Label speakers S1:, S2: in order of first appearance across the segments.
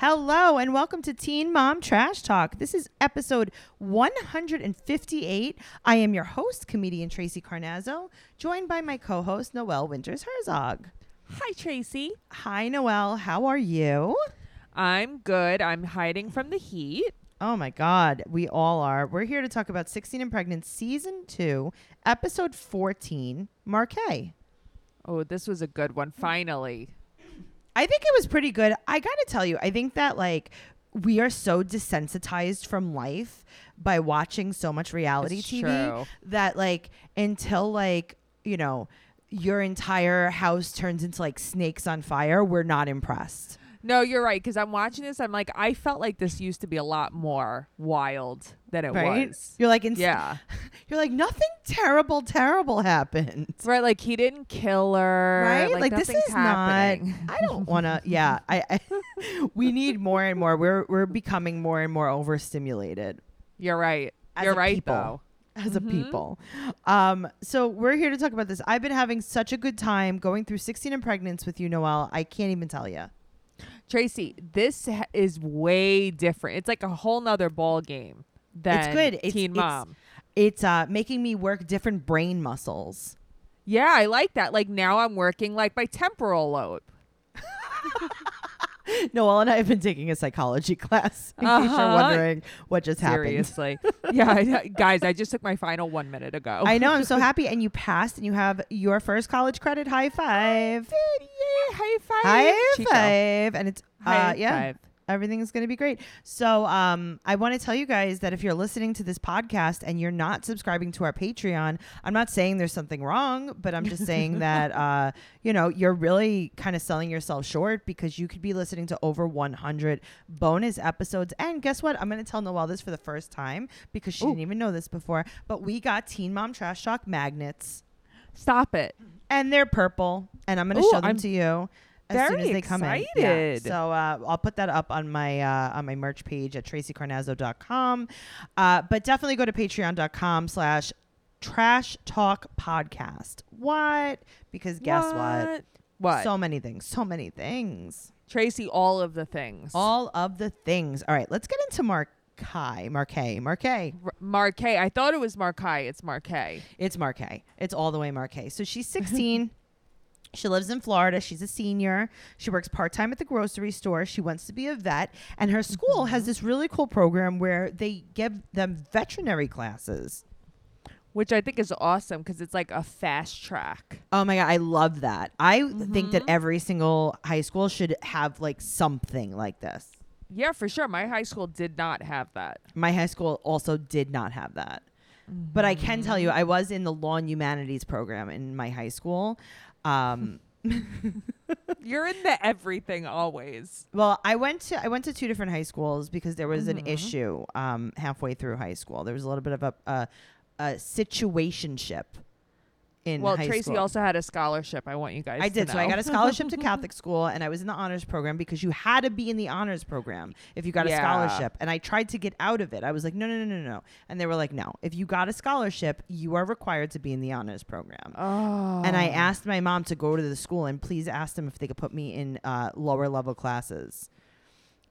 S1: Hello and welcome to Teen Mom Trash Talk. This is episode 158. I am your host, comedian Tracy Carnazzo, joined by my co-host Noelle Winters Herzog.
S2: Hi, Tracy.
S1: Hi Noelle, how are you?
S2: I'm good. I'm hiding from the heat.
S1: Oh my god, we all are. We're here to talk about 16 and Pregnant season 2, episode 14, Markai.
S2: Oh, this was a good one. Finally.
S1: I think it was pretty good. I got to tell you, I think that like we are so desensitized from life by watching so much reality
S2: It's
S1: TV
S2: true.
S1: that like until like, you know, your entire house turns into like snakes on fire, we're not impressed.
S2: No, you're right. Because I'm watching this. I'm like, I felt like this used to be a lot more wild than it
S1: right?
S2: was.
S1: You're like, in,
S2: Yeah.
S1: you're like nothing terrible, terrible happened.
S2: Right. Like he didn't kill her.
S1: Right?
S2: Like,
S1: Like, this is
S2: happening.
S1: not. I don't want to. Yeah, I, I. We need more and more. We're we're becoming more and more overstimulated.
S2: You're right.
S1: As
S2: you're
S1: a
S2: right,
S1: people.
S2: though.
S1: as a
S2: Mhm.
S1: people. Um, so we're here to talk about this. I've been having such a good time going through 16 and pregnants with you, Noel. I can't even tell you.
S2: Tracy, this ha- is way different. It's like a whole nother ball game than
S1: good. It's-
S2: Teen
S1: it's-
S2: Mom.
S1: It's uh, making me work different brain muscles.
S2: Yeah, I like that. Like now I'm working like my temporal lobe.
S1: Noelle and I have been taking a psychology class. In case you're
S2: Uh-huh.
S1: wondering what just happened.
S2: Seriously. yeah, guys, I just took my final one minute ago.
S1: I know. I'm so happy, and you passed, and you have your first college credit. High five!
S2: Did, Yay, high five.
S1: High
S2: Chico.
S1: five! And it's uh,
S2: High
S1: yeah.
S2: five.
S1: Everything's going to be great. So, um, I want to tell you guys that if you're listening to this podcast and you're not subscribing to our Patreon, I'm not saying there's something wrong, but I'm just saying that, uh, you know, you're really kind of selling yourself short because you could be listening to over 100 bonus episodes. And guess what? I'm going to tell Noelle this for the first time because she
S2: Ooh.
S1: didn't even know this before, but we got Teen Mom Trash Talk magnets
S2: Stop it.
S1: and they're purple and I'm going to show them
S2: I'm
S1: to you. As soon as
S2: very
S1: they come in,
S2: excited.
S1: So uh, I'll put that up on my uh, on my merch page at tracycarnazzo.com. Uh, but definitely go to patreon.com slash trash talk podcast. What? Because guess what?
S2: What?
S1: So many things. So many things.
S2: Tracy, all of the things.
S1: All of the things. All right, let's get into Markai. Markai. Markai.
S2: R- Markai. I thought it was Markai. It's Markai.
S1: It's Markai. It's all the way Markai. So she's 16. She lives in Florida. She's a senior. She works part time at the grocery store. She wants to be a vet. And her school has this really cool program where they give them veterinary classes.
S2: Which I think is awesome because it's like a fast track.
S1: Oh my God. I love that. I think that
S2: Mhm.
S1: every single high school should have like something like this.
S2: Yeah, for sure. My high school did not have that.
S1: My high school also did not have that. But I can tell you, I was in the law and humanities program in my high school. Um,
S2: You're in the everything always.
S1: Well, I went to I went to two different high schools because there was an
S2: Mhm.
S1: issue um, halfway through high school. There was a little bit of a a, a situationship in
S2: well, Tracy
S1: school.
S2: also had a scholarship. I want you guys to I
S1: did. So I got a scholarship to Catholic school, and I was in the honors program because you had to be in the honors program if you got a scholarship. And I tried to get out of it. I was like, no, no, no, no, no. And they were like, no. If you got a scholarship, you are required to be in the honors program.
S2: Oh.
S1: And I asked my mom to go to the school and please ask them if they could put me in uh, lower level classes.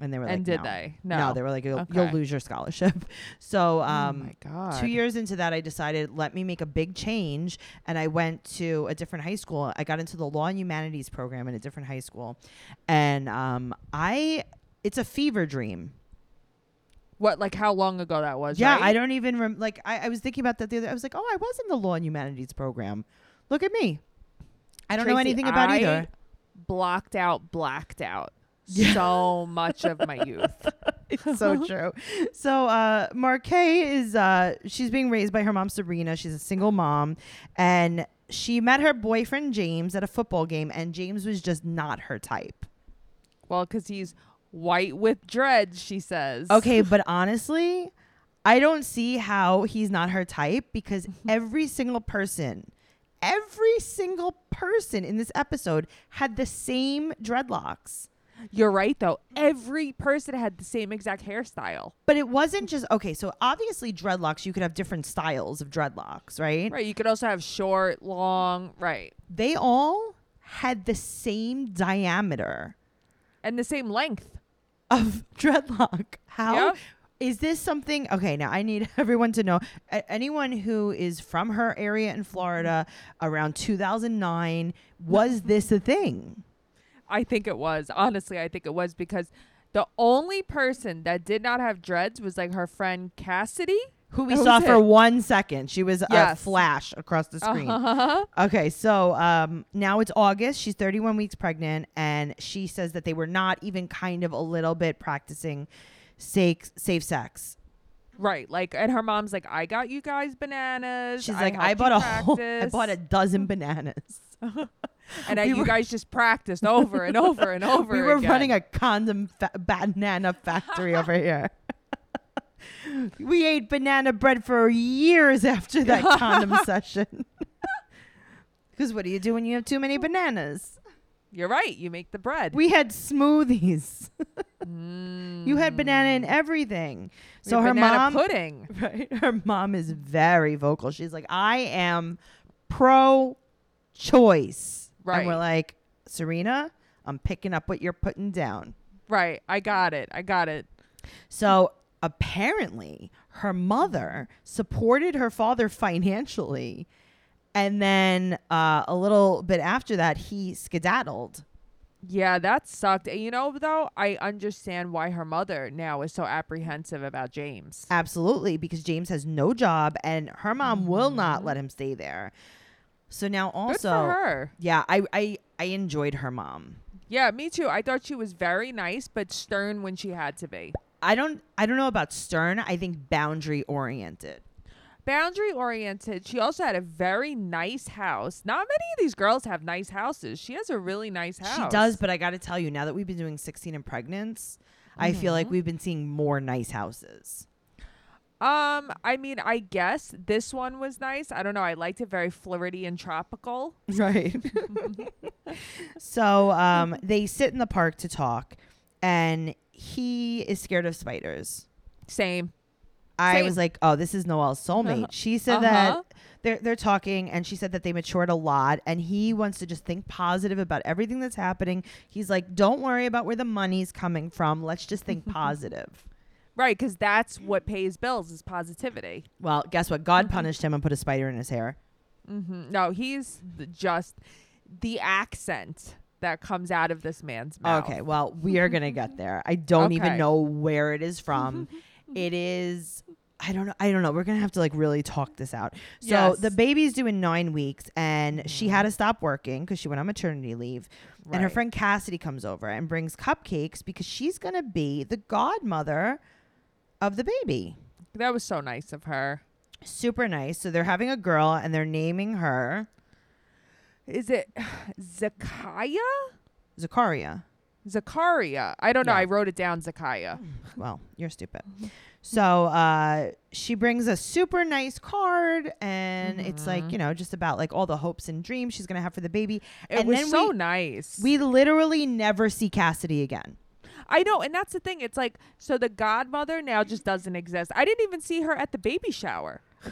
S1: And they were like,
S2: And did
S1: no.
S2: they?
S1: No.
S2: No.
S1: they were like, you'll, you'll lose your scholarship. So,
S2: oh
S1: um,
S2: my god.
S1: two years into that, I decided let me make a big change, and I went to a different high school. I got into the law and humanities program in a different high school, and um, I it's a fever dream.
S2: What? Like how long ago that was?
S1: yeah,
S2: right?
S1: I don't even rem- like. I, I was thinking about that the other. I was like, oh, I was in the law and humanities program. Look at me. I don't know anything about
S2: I
S1: either.
S2: Blocked out, blacked out.
S1: Yeah.
S2: So much of my youth.
S1: it's so true. So uh Markai is uh she's being raised by her mom Sabrina. She's a single mom and she met her boyfriend James at a football game and James was just not her type.
S2: Well, because he's white with dreads, she says.
S1: Okay, but honestly, I don't see how he's not her type because every single person every single person in this episode had the same dreadlocks.
S2: You're right, though. Every person had the same exact hairstyle.
S1: But it wasn't just okay. So obviously, dreadlocks you could have different styles of dreadlocks, right?
S2: Right. You could also have short, long, right.
S1: They all had the same diameter.
S2: And the same length.
S1: of dreadlock. How is this something? Okay, now I need everyone to know. A- anyone who is from her area in Florida around 2009, was this a thing?
S2: I think it was. Honestly, I think it was because the only person that did not have dreads was like her friend Cassidy.
S1: Who we
S2: That
S1: saw for
S2: it.
S1: one second. She was a flash across the screen.
S2: Uh-huh.
S1: Okay, so um, now it's August. She's 31 weeks pregnant, and she says that they were not even kind of a little bit practicing safe safe sex.
S2: Right. Like, and her mom's like, I got you guys bananas.
S1: She's like, I bought a whole, I bought a dozen bananas.
S2: and
S1: we
S2: you
S1: were-
S2: guys just practiced over and over and over.
S1: we were
S2: again.
S1: running a condom fa- banana factory over here. we ate banana bread for years after that condom session. Because what do you do when you have too many bananas?
S2: You're right. You make the bread.
S1: We had smoothies.
S2: Mm.
S1: You had banana in everything.
S2: We
S1: So her
S2: banana
S1: mom,
S2: pudding.
S1: right? Her mom is very vocal. She's like, "I am pro-choice,"
S2: Right.
S1: And we're like, "Serena, I'm picking up what you're putting down."
S2: Right. I got it. I got it.
S1: So apparently, her mother supported her father financially, and then uh, a little bit after that, he skedaddled.
S2: Yeah, that sucked. And you know, though, I understand why her mother now is so apprehensive about James.
S1: Absolutely, because James has no job and her mom will not
S2: Mhm.
S1: let him stay there. So now also
S2: her.
S1: Yeah, I, I I enjoyed her mom.
S2: Yeah, me too. I thought she was very nice, but stern when she had to be.
S1: I don't I don't know about stern, I think boundary oriented.
S2: Boundary oriented. She also had a very nice house. Not many of these girls have nice houses. She has a really nice house.
S1: She does, but I got to tell you now that we've been doing 16 and pregnants, I feel like
S2: Mhm.
S1: we've been seeing more nice houses.
S2: Um, I mean, I guess this one was nice. I don't know. I liked it very flirty and tropical.
S1: Right. so um, they sit in the park to talk, and he is scared of spiders.
S2: Same.
S1: I
S2: Same.
S1: was like, "Oh, this is Noelle's soulmate." She said
S2: Uh-huh.
S1: that they're they're talking, and she said that they matured a lot, and he wants to just think positive about everything that's happening. He's like, "Don't worry about where the money's coming from. Let's just think positive."
S2: Right, because that's what pays bills is positivity.
S1: Well, guess what? God punished him and put a spider in his hair.
S2: hmm No, he's just the accent that comes out of this man's mouth.
S1: Okay, well, we are gonna get there. I don't even know where it is from. it is. I don't know. I don't know. We're gonna have to like really talk this out. So
S2: Yes.
S1: the baby's due in nine weeks, and she
S2: Mhm.
S1: had to stop working because she went on maternity leave. And her friend Cassidy comes over and brings cupcakes because she's gonna be the godmother of the baby.
S2: That was so nice of her.
S1: Super nice. So they're having a girl and they're naming her
S2: Is it Zakaya?
S1: Zakaria.
S2: Zakaria. I don't know.
S1: Yeah.
S2: I wrote it down, Zakaya.
S1: Well, you're stupid. So uh, she brings a super nice card, and it's like
S2: Mhm.
S1: you know just about like all the hopes and dreams she's gonna have for the baby.
S2: It
S1: And
S2: was so
S1: we-
S2: nice.
S1: We literally never see Cassidy again.
S2: I know, and that's the thing. It's like so the godmother now just doesn't exist. I didn't even see her at the baby shower.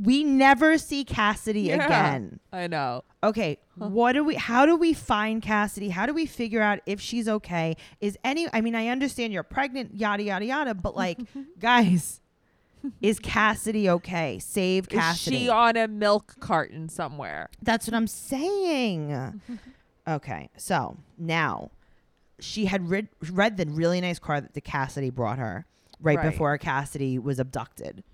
S1: We never see Cassidy
S2: Yeah.
S1: again.
S2: I know.
S1: Okay, what do we? How do we find Cassidy? How do we figure out if she's okay? Is any? I mean, I understand you're pregnant, yada yada yada, but like, guys, is Cassidy okay? Save Cassidy.
S2: Is she on a milk carton somewhere?
S1: That's what I'm saying. okay, so now she had read, read the really nice card that the Cassidy brought her right,
S2: Right.
S1: before Cassidy was abducted.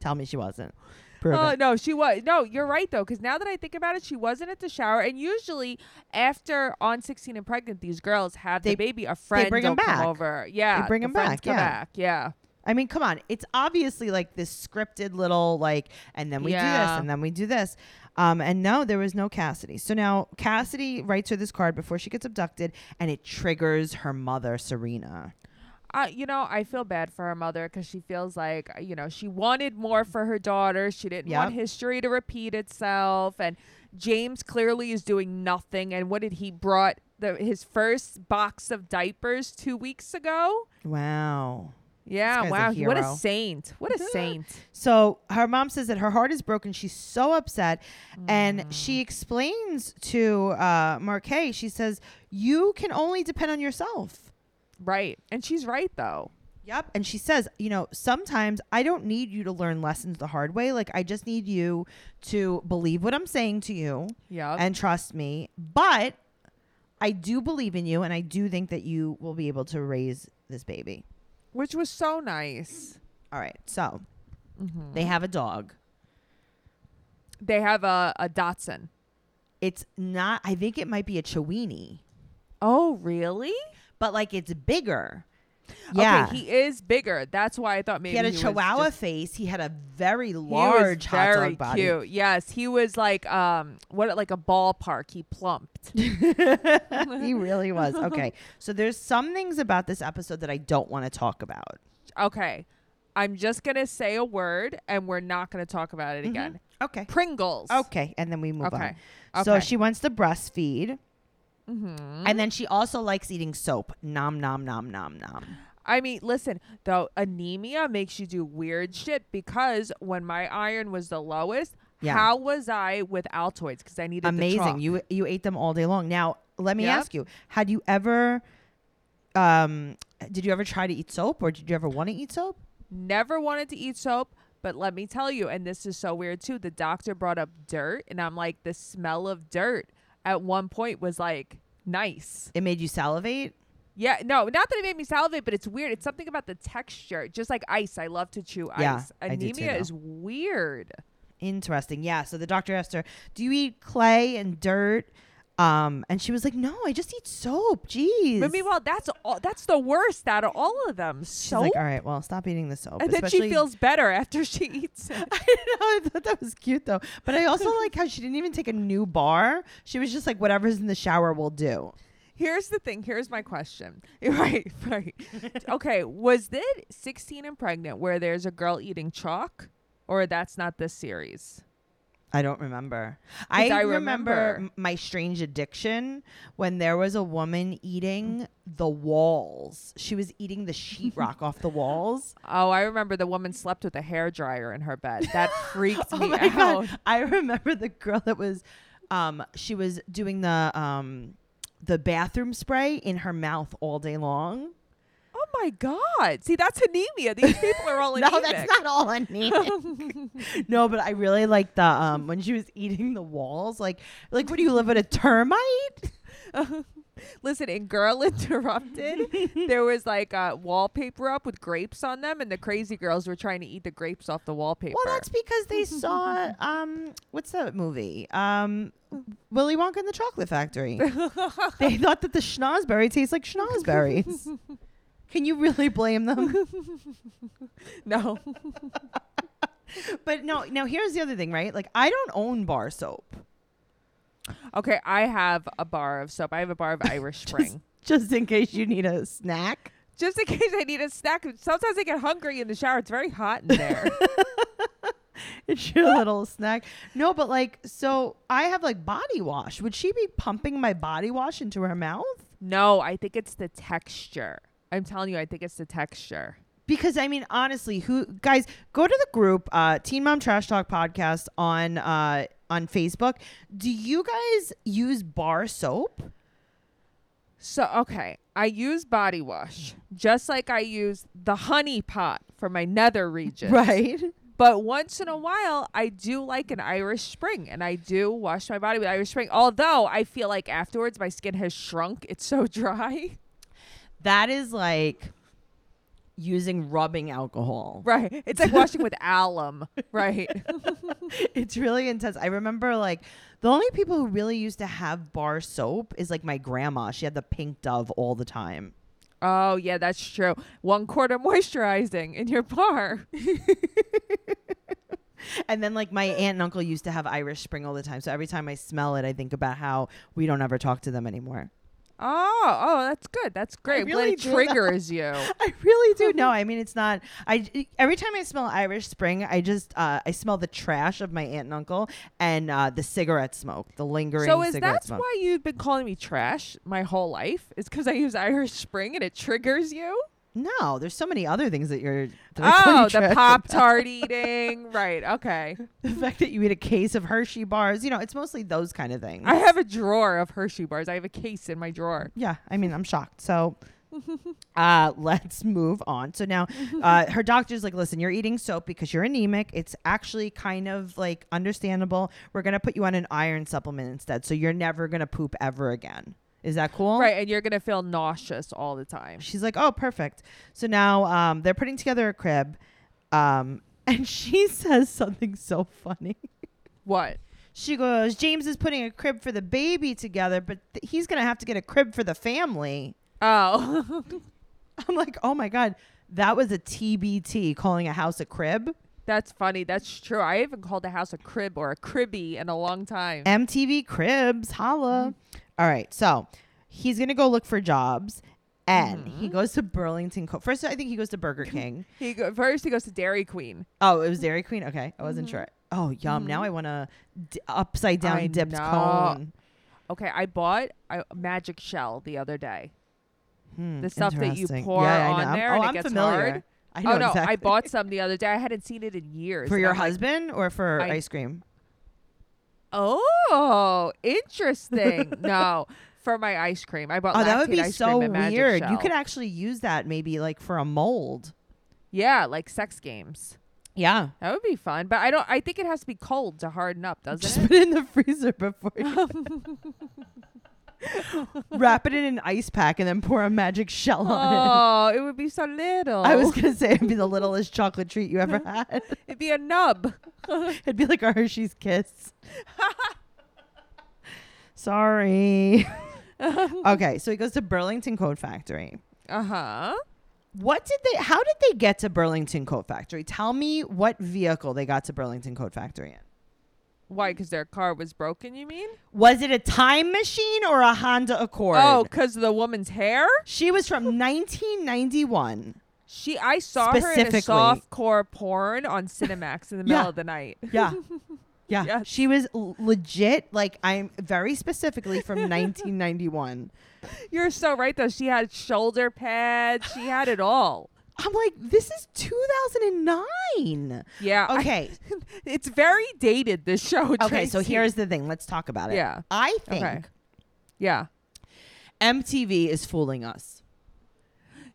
S1: Tell me she wasn't. Prove
S2: Oh
S1: it.
S2: no, she was. No, you're right though, because now that I think about it, she wasn't at the shower. And usually, after on 16 and pregnant, these girls have
S1: They-
S2: the baby. A friend
S1: bring 'em
S2: will come
S1: back.
S2: over. Yeah,
S1: bring
S2: the
S1: 'em
S2: friends
S1: back, yeah.
S2: back. Yeah.
S1: I mean, come on. It's obviously like this scripted little like, and then we do this, and then we do this. Um, and no, there was no Cassidy. So now Cassidy writes her this card before she gets abducted, and it triggers her mother, Serena.
S2: Uh, you know, I feel bad for her mother because she feels like, you know, she wanted more for her daughter. She didn't want history to repeat itself. And James clearly is doing nothing. And what did he brought the his first box of diapers two weeks ago?
S1: Wow.
S2: Yeah,
S1: guy's a
S2: wow. What a saint. What a saint.
S1: So her mom says that her heart is broken. She's so upset.
S2: Mm.
S1: And she explains to uh, Markai, she says, You can only depend on yourself.
S2: Right. And she's right though.
S1: Yep. And she says, You know, sometimes I don't need you to learn lessons the hard way. Like, I just need you to believe what I'm saying to you
S2: Yep.
S1: and trust me. But I do believe in you. And I do think that you will be able to raise this baby.
S2: Which was so nice.
S1: All right. So
S2: Mm-hmm.
S1: they have a dog.
S2: They have a, a dachshund.
S1: It's not, I think it might be a Chiweenie.
S2: Oh, really?
S1: but like it's bigger. Yeah.
S2: Okay, he is bigger. That's why I thought maybe
S1: he had a
S2: was
S1: chihuahua
S2: just-
S1: face. He had a very
S2: he
S1: large hot
S2: very
S1: dog body.
S2: cute. Yes, he was like um what like a ballpark. He plumped.
S1: he really was. Okay. So there's some things about this episode that I don't want to talk about.
S2: Okay. I'm just gonna say a word and we're not gonna talk about it
S1: Mhm.
S2: again.
S1: Okay.
S2: Pringles.
S1: Okay. And then we move
S2: Okay.
S1: on.
S2: Okay.
S1: So she wants to breastfeed.
S2: Mm-hmm.
S1: And then she also likes eating soap. Nom, nom, nom, nom, nom.
S2: I mean, listen, though anemia makes you do weird shit because when my iron was the lowest,
S1: Yeah.
S2: how was I with Altoids? Because I needed
S1: Amazing. You you ate them all day long. Now, let me
S2: Yep.
S1: ask you, had you ever um did you ever try to eat soap or did you ever want to eat soap?
S2: Never wanted to eat soap, but let me tell you, and this is so weird too. The doctor brought up dirt, and I'm like, the smell of dirt at one point was like nice.
S1: It made you salivate?
S2: Yeah, no, not that it made me salivate, but it's weird. It's something about the texture, just like ice. I love to chew
S1: Yeah,
S2: ice.
S1: Do too,
S2: Anemia is weird.
S1: Interesting. Yeah. So the doctor asked her, "Do you eat clay and dirt?" Um, and she was like, "No, I just eat soap. Jeez."
S2: But meanwhile, that's all. That's the worst out of all of them.
S1: She's
S2: Soap.
S1: like, "All right, well, stop eating the soap."
S2: and then she feels better after she eats it.
S1: I know. I thought that was cute though. But I also like how she didn't even take a new bar. She was just like, "Whatever's in the shower will do."
S2: Here's the thing. Here's my question. Right, right. okay, was it 16 and pregnant where there's a girl eating chalk, or that's not this series?
S1: I don't remember. I,
S2: I
S1: remember,
S2: remember-
S1: my strange addiction when there was a woman eating the walls. She was eating the sheetrock off the walls.
S2: Oh, I remember the woman slept with a hair dryer in her bed. That freaked
S1: oh
S2: me
S1: my
S2: out.
S1: god! I remember the girl that was, um, she was doing the um, the bathroom spray in her mouth all day long.
S2: Oh my god! See, that's anemia. These people are all
S1: no,
S2: anemic.
S1: that's not all anemic. no, but I really like the um when she was eating the walls. Like, like what do you live with a termite?
S2: Listen, in Girl Interrupted, there was like a wallpaper up with grapes on them, and the crazy girls were trying to eat the grapes off the wallpaper.
S1: Well, that's because they saw um what's that movie? Um Willy Wonka and the Chocolate Factory. they thought that the schnozberry tastes like schnozberries. Can you really blame them?
S2: no.
S1: but no, now here's the other thing, right? Like I don't own bar soap.
S2: Okay, I have a bar of soap. I have a bar of Irish Spring.
S1: Just in case you need a snack.
S2: Just in case I need a snack. Sometimes I get hungry in the shower. It's very hot in there.
S1: It's your little snack. No, but like so I have like body wash. Would she be pumping my body wash into her mouth?
S2: no, I think it's the texture. I'm telling you, I think it's the texture.
S1: Because I mean, honestly, who guys go to the group uh, Teen Mom Trash Talk podcast on uh, on Facebook. Do you guys use bar soap?
S2: So, okay, I use body wash just like I use the honey pot for my nether region.
S1: Right.
S2: But once in a while, I do like an Irish Spring, and I do wash my body with Irish Spring. Although I feel like afterwards my skin has shrunk; it's so dry.
S1: That is like using rubbing alcohol.
S2: Right? It's like washing with alum. Right?
S1: It's really intense. I remember like the only people who really used to have bar soap is like my grandma. She had the pink dove all the time.
S2: Oh yeah, that's true. One quart of moisturizing in your bar.
S1: And then like my aunt and uncle used to have Irish Spring all the time. So every time I smell it, I think about how we don't ever talk to them anymore.
S2: Oh, oh, that's good. That's great.
S1: really do
S2: triggers you.
S1: I really do. No, I mean it's not. I every time I smell Irish Spring, I just uh, I smell the trash of my aunt and uncle and uh, the cigarette smoke, the lingering
S2: So is that why you've been calling me trash my whole life? Is because I use Irish Spring and it triggers you?
S1: No, there's so many other things that you're. that
S2: Oh, the Pop Tart eating. Right. Okay.
S1: The fact that you eat a case of Hershey bars. You know, it's mostly those kind of things.
S2: I have a drawer of Hershey bars. I have a case in my drawer.
S1: Yeah, I mean, I'm shocked. So, uh, let's move on. So now, uh, her doctor's like, "Listen, you're eating soap because you're anemic. It's actually kind of like understandable. We're gonna put you on an iron supplement instead, so you're never gonna poop ever again. Is that cool?"
S2: Right. And you're going to feel nauseous all the time.
S1: She's like, "Oh, perfect." So now, um, they're putting together a crib, um, and she says something so funny.
S2: What?
S1: She goes, "James is putting a crib for the baby together, but th- he's gonna have to get a crib for the family."
S2: Oh.
S1: I'm like, oh my god, that was a TBT calling a house a crib.
S2: That's funny. That's true. I haven't called a house a crib or a cribby in a long time.
S1: MTV Cribs, holla. All right, so he's gonna go look for jobs, and he
S2: Mhm.
S1: goes to Burlington. Co- First, I think he goes to Burger King.
S2: He go, first he goes to Dairy Queen.
S1: Oh, it was Dairy Queen. Okay, I wasn't
S2: Mhm.
S1: sure. Oh, yum! Now
S2: Mhm.
S1: I want a d- upside down
S2: I
S1: dipped
S2: know.
S1: cone.
S2: Okay, I bought a magic shell the other day.
S1: Hmm,
S2: The stuff that you pour
S1: Yeah,
S2: on
S1: I'm-
S2: there
S1: Oh,
S2: and it
S1: I'm
S2: gets
S1: familiar.
S2: hard.
S1: I know
S2: oh no,
S1: exactly.
S2: I bought some the other day. I hadn't seen it in years.
S1: for your
S2: I'm like,
S1: husband or for
S2: I-
S1: ice cream.
S2: Oh, interesting. no, for my ice cream. I bought.
S1: Oh, that would be so
S2: cream and Magic
S1: weird. You could actually use that maybe like for a mold.
S2: Yeah, like sex games.
S1: Yeah.
S2: That would be fun, but I don't. I think it has to be cold to harden up, doesn't
S1: Just
S2: it?
S1: put it in the freezer before you wrap it in an ice pack and then pour a magic shell on it.
S2: Oh, it would be so little.
S1: I was gonna say it'd be the littlest chocolate treat you ever had.
S2: It'd be a nub.
S1: It'd be like a Hershey's Kiss. Sorry. okay, so he goes to Burlington Coat Factory.
S2: Uh huh.
S1: What did they? How did they get to Burlington Coat Factory? Tell me what vehicle they got to Burlington Coat Factory in.
S2: Why? Because their car was broken. You mean?
S1: Was it a time machine or a Honda Accord?
S2: Oh, because of the woman's hair.
S1: she was from 1991.
S2: She, I saw her in a softcore porn on Cinemax in the middle
S1: Yeah.
S2: of the night.
S1: Yeah. Yeah.
S2: Yes.
S1: She was l- legit, like, I'm very specifically from 1991.
S2: You're so right, though. She had shoulder pads. She had it all.
S1: I'm like, this is 2009.
S2: Yeah. I-
S1: Okay.
S2: it's very dated. This show.
S1: okay. So here's the thing. Let's talk about it.
S2: Yeah.
S1: I think
S2: Okay. Yeah.
S1: MTV is fooling us.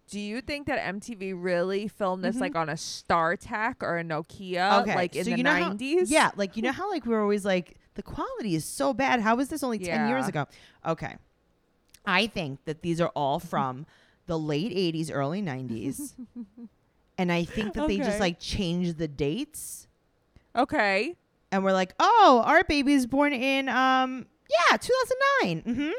S2: Do you think that MTV really filmed this
S1: Mhm.
S2: like on a StarTAC or a Nokia,
S1: Okay.
S2: like in
S1: so
S2: the
S1: you know how-
S2: 90s?
S1: yeah. Like, you know how, like, we were always like, the quality is so bad. How was this only 10 years ago? Okay. I think that these are all from the late 80s, early 90s. and I think that they just like changed the dates.
S2: Okay.
S1: And we're like, oh, our baby is born in, um, yeah, 2009. Mm-hmm.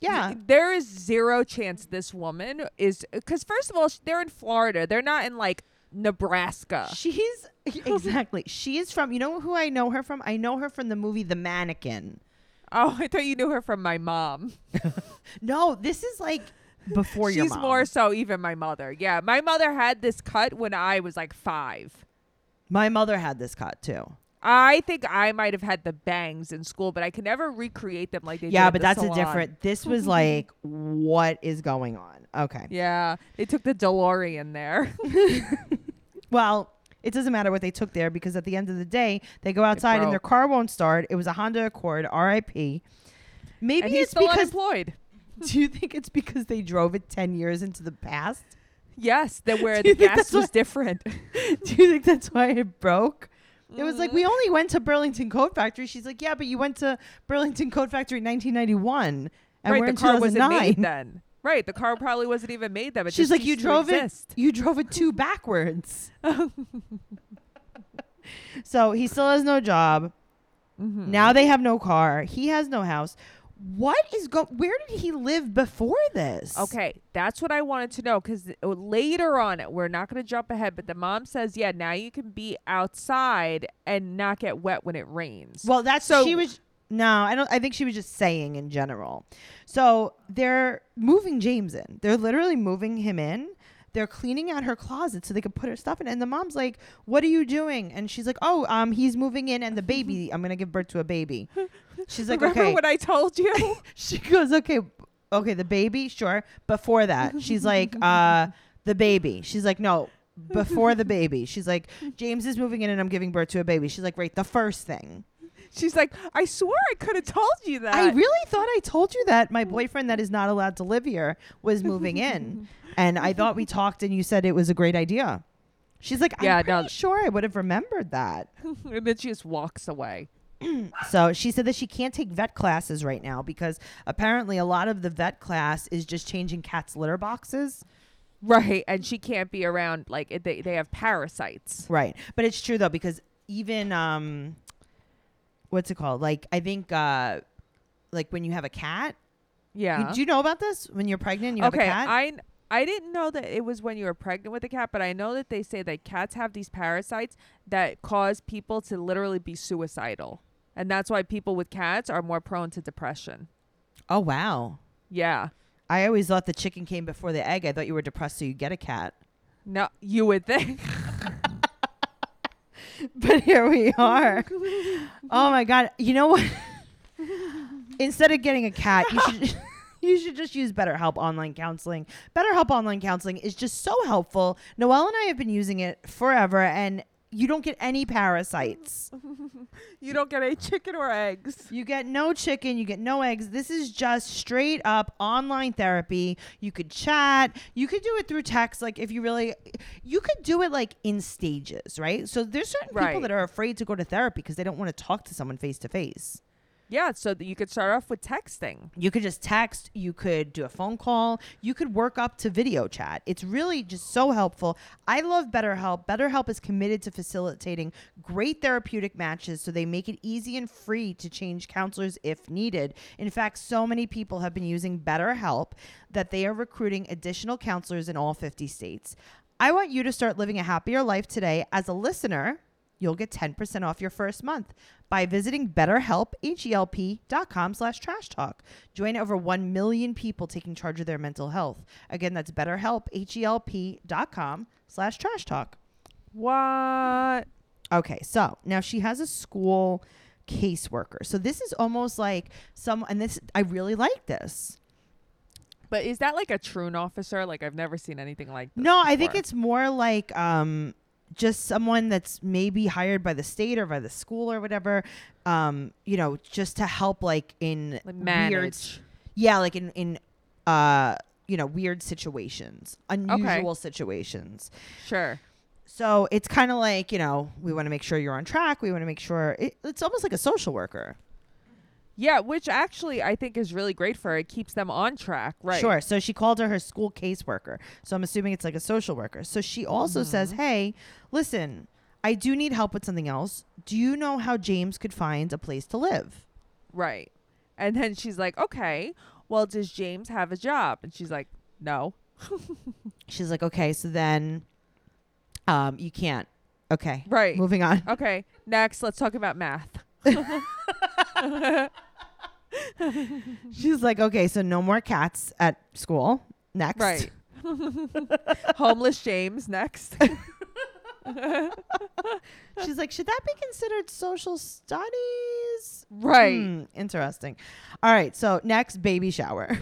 S1: Yeah.
S2: There is zero chance this woman is because first of all, they're in Florida. They're not in like Nebraska.
S1: She's exactly. She is from, you know who I know her from? I know her from the movie The Mannequin.
S2: Oh, I thought you knew her from my mom.
S1: No, this is like before your
S2: She's
S1: mom.
S2: more so even my mother. Yeah, my mother had this cut when I was like five.
S1: My mother had this cut too.
S2: I think I might have had the bangs in school, but I can never recreate them like they did. Yeah, but
S1: that's a different. This was like, what is going on? Okay.
S2: Yeah, they took the DeLorean there.
S1: Well, it doesn't matter what they took there because at the end of the day, they go outside and their car won't start. It was a Honda Accord, R.I.P. Maybe it's
S2: still
S1: because.
S2: unemployed.
S1: Do you think it's because they drove it ten years into the past?
S2: Yes, that where the gas was different.
S1: Do you think that's why it broke? It was like we only went to Burlington Coat Factory. She's like, yeah, but you went to Burlington Coat Factory in 1991, and
S2: right,
S1: we're
S2: the
S1: in
S2: car wasn't
S1: 2009.
S2: made then. Right, the car probably wasn't even made then.
S1: She's like, you drove it. You drove it two backwards. so he still has no job.
S2: Mhm.
S1: Now they have no car. He has no house. What is go? Where did he live before this?
S2: Okay, that's what I wanted to know because later on, we're not going to jump ahead, but the mom says, yeah, now you can be outside and not get wet when it rains.
S1: Well, that's
S2: So-
S1: she was. No, I don't. I think she was just saying in general. So they're moving James in. They're literally moving him in. They're cleaning out her closet so they could put her stuff in. And the mom's like, "What are you doing?" And she's like, "Oh, um, he's moving in, and the baby. I'm gonna give birth to a baby." She's like,
S2: Remember
S1: "Okay."
S2: what I told you?
S1: she goes, "Okay, okay, the baby, sure." Before that, she's like, "Uh, the baby. She's like, no, before the baby. She's like, James is moving in and I'm giving birth to a baby. She's like, right, the first thing.
S2: She's like, I swore I could have told you that.
S1: I really thought I told you that my boyfriend that is not allowed to live here was moving in. and I thought we talked and you said it was a great idea. She's like, I'm
S2: Yeah,
S1: pretty
S2: no.
S1: sure I would have remembered that.
S2: and then she just walks away.
S1: So she said that she can't take vet classes right now because apparently a lot of the vet class is just changing cats' litter boxes.
S2: Right, and she can't be around like they they have parasites.
S1: Right. But it's true though because even um what's it called? Like I think uh like when you have a cat,
S2: Yeah.
S1: you, do you know about this? When you're pregnant, you have a
S2: okay,
S1: cat?
S2: I I didn't know that it was when you were pregnant with a cat, but I know that they say that cats have these parasites that cause people to literally be suicidal. And that's why people with cats are more prone to depression.
S1: oh wow.
S2: Yeah.
S1: I always thought the chicken came before the egg. I thought you were depressed so you get a cat.
S2: No, you would think.
S1: But here we are. oh my god. You know what? Instead of getting a cat, you should you should just use BetterHelp online counseling. BetterHelp online counseling is just so helpful. Noelle and I have been using it forever and you don't get any parasites.
S2: you don't get any chicken or eggs.
S1: You get no chicken, you get no eggs. This is just straight up online therapy. You could chat, you could do it through text like if you really you could do it like in stages, right? So there's certain people that are afraid to go to therapy because they don't want to talk to someone face to face.
S2: Yeah, so that you could start off with texting.
S1: You could just text, you could do a phone call, you could work up to video chat. It's really just so helpful. I love BetterHelp. BetterHelp is committed to facilitating great therapeutic matches so they make it easy and free to change counselors if needed. In fact, so many people have been using BetterHelp that they are recruiting additional counselors in all 50 states. I want you to start living a happier life today. As a listener, you'll get 10% off your first month by visiting betterhelp, H-E-L-P dot com slash trash talk. Join over 1 million people taking charge of their mental health. Again, that's betterhelp, H-E-L-P dot com slash trash talk.
S2: What?
S1: Okay, so now she has a school caseworker. So this is almost like some, and this, I really like this.
S2: But is that like a truant officer? Like I've never seen anything like this
S1: No, I think it's more like um just someone that's maybe hired by the state or by the school or whatever. Um, you know, just to help like in
S2: like
S1: weird. Yeah, like in in uh you know, weird situations, unusual situations.
S2: Sure.
S1: So it's kind of like, you know, we want to make sure you're on track. We want to make sure it, it's almost like a social worker.
S2: Yeah, which actually I think is really great for her. It keeps them on track, right?
S1: Sure. So she called her her school caseworker. So I'm assuming it's like a social worker. So she also says,
S2: Mhm.
S1: "Hey, listen, I do need help with something else. Do you know how James could find a place to live?"
S2: Right. And then she's like, "Okay, well, does James have a job?" And she's like, "No."
S1: She's like, "Okay, so then um you can't." Okay.
S2: Right.
S1: Moving on.
S2: Okay. Next, let's talk about math.
S1: She's like, "Okay, so no more cats at school." Next.
S2: Right. Homeless James next.
S1: She's like, "Should that be considered social studies?"
S2: right.
S1: Hmm, interesting. All right, so next baby shower.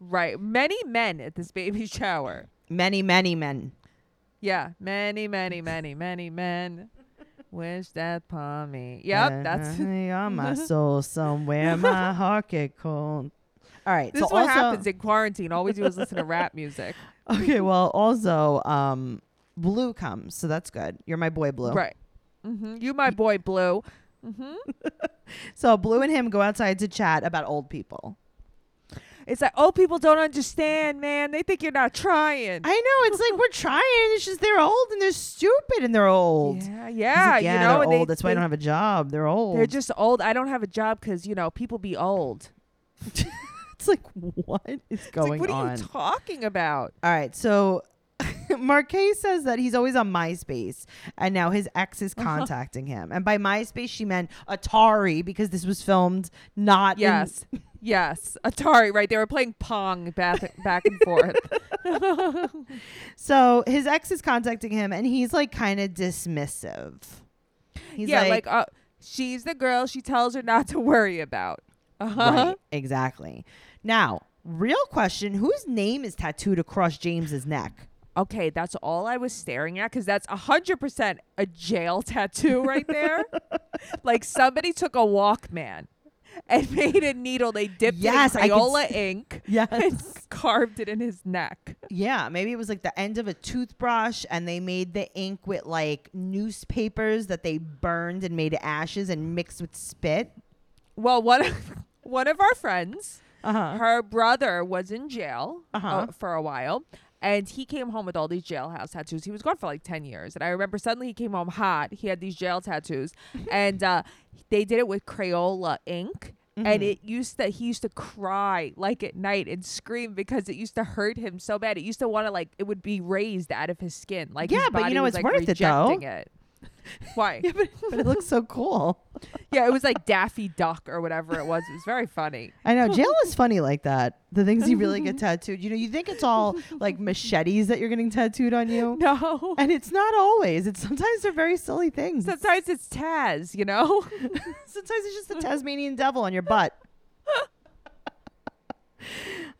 S2: Right. Many men at this baby shower.
S1: many, many men.
S2: Yeah. Many, many, many, many men wish that upon me. Yep. That's
S1: on my soul somewhere. My heart get cold. All right.
S2: this
S1: so
S2: is what
S1: also,
S2: happens in quarantine. All we do is listen to rap music.
S1: okay. Well, also, um, Blue comes, so that's good. You're my boy, Blue.
S2: Right. hmm You, my boy, Blue. hmm
S1: So Blue and him go outside to chat about old people.
S2: It's like old people don't understand, man. They think you're not trying.
S1: I know. It's like we're trying. It's just they're old and they're stupid and they're old.
S2: Yeah, yeah,
S1: like,
S2: you know.
S1: they're
S2: and they-
S1: old. That's why I don't have a job. They're old.
S2: They're just old. I don't have a job because you know people be old.
S1: It's like what is
S2: It's
S1: going
S2: like, what
S1: on?
S2: are you talking about?
S1: All right, so Marquez says that he's always on MySpace, and now his ex is
S2: Uh-huh.
S1: contacting him. And by MySpace, she meant Atari because this was filmed not. in-
S2: Yes. Atari, right? They were playing Pong back back and forth.
S1: so his ex is contacting him, and he's like kind of dismissive. He's
S2: yeah,
S1: like,
S2: like, uh, she's the girl she tells her not to worry about. Uh huh.
S1: right, exactly. Now real question: Whose name is tattooed across James's neck?
S2: Okay, that's all I was staring at because that's 100% a jail tattoo right there. like somebody took a Walkman and made a needle. They dipped
S1: Yes,
S2: it in Crayola
S1: s-
S2: ink
S1: Yes.
S2: and carved it in his neck.
S1: Yeah, maybe it was like the end of a toothbrush and they made the ink with like newspapers that they burned and made ashes and mixed with spit.
S2: Well, one of, one of our friends,
S1: Uh-huh.
S2: her brother was in jail
S1: Uh-huh.
S2: uh, for a while. And he came home with all these jailhouse tattoos. He was gone for like 10 years. And I remember suddenly he came home hot. He had these jail tattoos. and uh, they did it with Crayola ink. And
S1: Mhm.
S2: it used to, he used to cry like at night and scream because it used to hurt him so bad. It used to want to like, it would be raised out of his skin. Like,
S1: Yeah, but you know, it's
S2: like,
S1: worth it, though.
S2: it. Why?
S1: Yeah, but, but it looks so cool.
S2: yeah, it was like Daffy Duck or whatever it was. It was very funny.
S1: I know jail is funny like that. The things you really get tattooed. You know, you think it's all like machetes that you're getting tattooed on you.
S2: No.
S1: And it's not always. It's sometimes they're very silly things.
S2: Sometimes it's Taz, you know?
S1: Sometimes it's just the Tasmanian devil on your butt.
S2: Oh,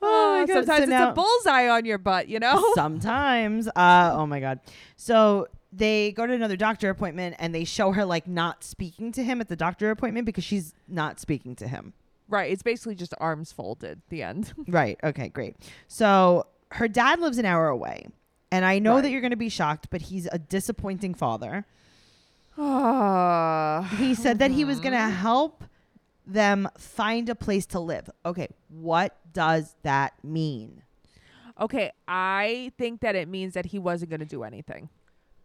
S1: oh my god!
S2: sometimes
S1: So
S2: it's
S1: now-
S2: a bullseye on your butt, you know?
S1: Sometimes. Uh, oh my god. So they go to another doctor appointment and they show her like not speaking to him at the doctor appointment because she's not speaking to him.
S2: right. It's basically just arms folded, the end.
S1: Right. Okay, great. So her dad lives an hour away. And I know that you're going to be shocked, but he's a disappointing father. He said that he was going to
S2: Mm-hmm.
S1: help them find a place to live. Okay, what does that mean?
S2: okay, I think that it means that he wasn't going to do anything.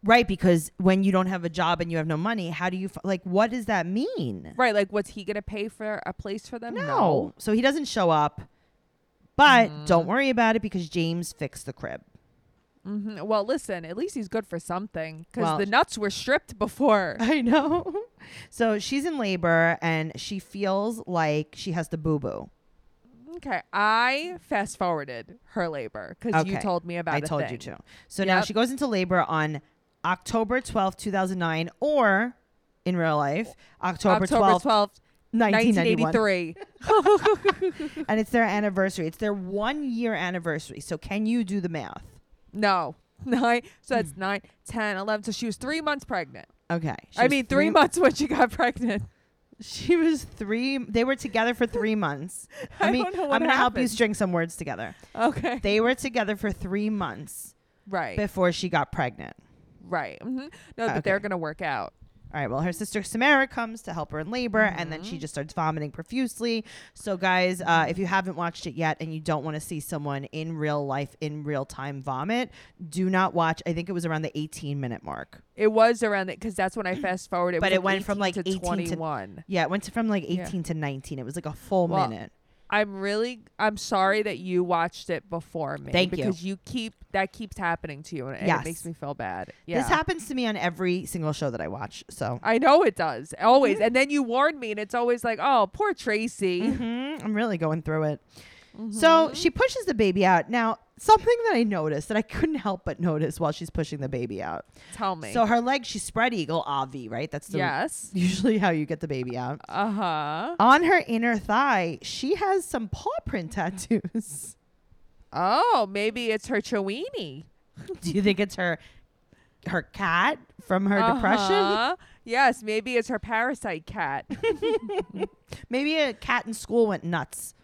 S1: Right, because when you don't have a job and you have no money, how do you f- like what does that mean?
S2: Right. Like, what's he going to pay for a place for them?
S1: No. So he doesn't show up. But
S2: Mm.
S1: don't worry about it because James fixed the crib.
S2: hmm Well, listen, at least he's good for something because
S1: Well-
S2: the nuts were stripped before.
S1: I know. So she's in labor and she feels like she has the boo boo.
S2: okay. I fast forwarded her labor because you
S1: Okay.
S2: told me about
S1: I
S2: a
S1: told you
S2: thing.
S1: to. So now
S2: Yep.
S1: she goes into labor on October twelfth, 2009, or in real life, October,
S2: October
S1: 12th,
S2: 12th,
S1: 1991.
S2: 1983.
S1: And it's their anniversary. It's their one year anniversary. So can you do the math?
S2: No. Nine. So that's
S1: Hmm.
S2: nine, ten, eleven. So she was three months pregnant.
S1: Okay. She
S2: I
S1: was
S2: mean, three, months when she got pregnant.
S1: She was three. They were together for three months.
S2: I
S1: I mean,
S2: don't know
S1: I'm going to help you string some words together.
S2: Okay.
S1: They were together for three months
S2: right.
S1: before she got pregnant.
S2: Right. hmm No, but
S1: Okay.
S2: they're going to work out.
S1: All right. Well, her sister Samara comes to help her in labor, and then she
S2: Mhm.
S1: just starts vomiting profusely. So, guys, uh, if you haven't watched it yet and you don't want to see someone in real life, in real time vomit, do not watch. I think it was around the 18 minute mark.
S2: It was around it because that's when I fast forwarded.
S1: But it went from, like, 18 to-
S2: 21.
S1: Yeah, it went to from like
S2: Yeah.
S1: 18 to 19. It was like a full
S2: Well,
S1: minute.
S2: I'm really I'm sorry that you watched it before me.
S1: Thank you.
S2: because you. keep that keeps happening to you and,
S1: Yes.
S2: it makes me feel bad. Yeah.
S1: This happens to me on every single show that I watch. So.
S2: I know it does. Always. and then you warn me and it's always like, "Oh, poor Tracy."
S1: Mhm, I'm really going through it.
S2: Mm-hmm.
S1: So she pushes the baby out. Now, something that I noticed that I couldn't help but notice while she's pushing the baby out.
S2: Tell me.
S1: So her leg, she's spread eagle, Avi, right? That's the,
S2: yes.
S1: usually how you get the baby out.
S2: Uh-huh.
S1: On her inner thigh, she has some paw print tattoos.
S2: Oh, maybe it's her Chiweenie.
S1: Do you think it's her her cat from her depression?
S2: Uh-huh. Yes, maybe it's her parasite cat
S1: Maybe a cat in school went nuts.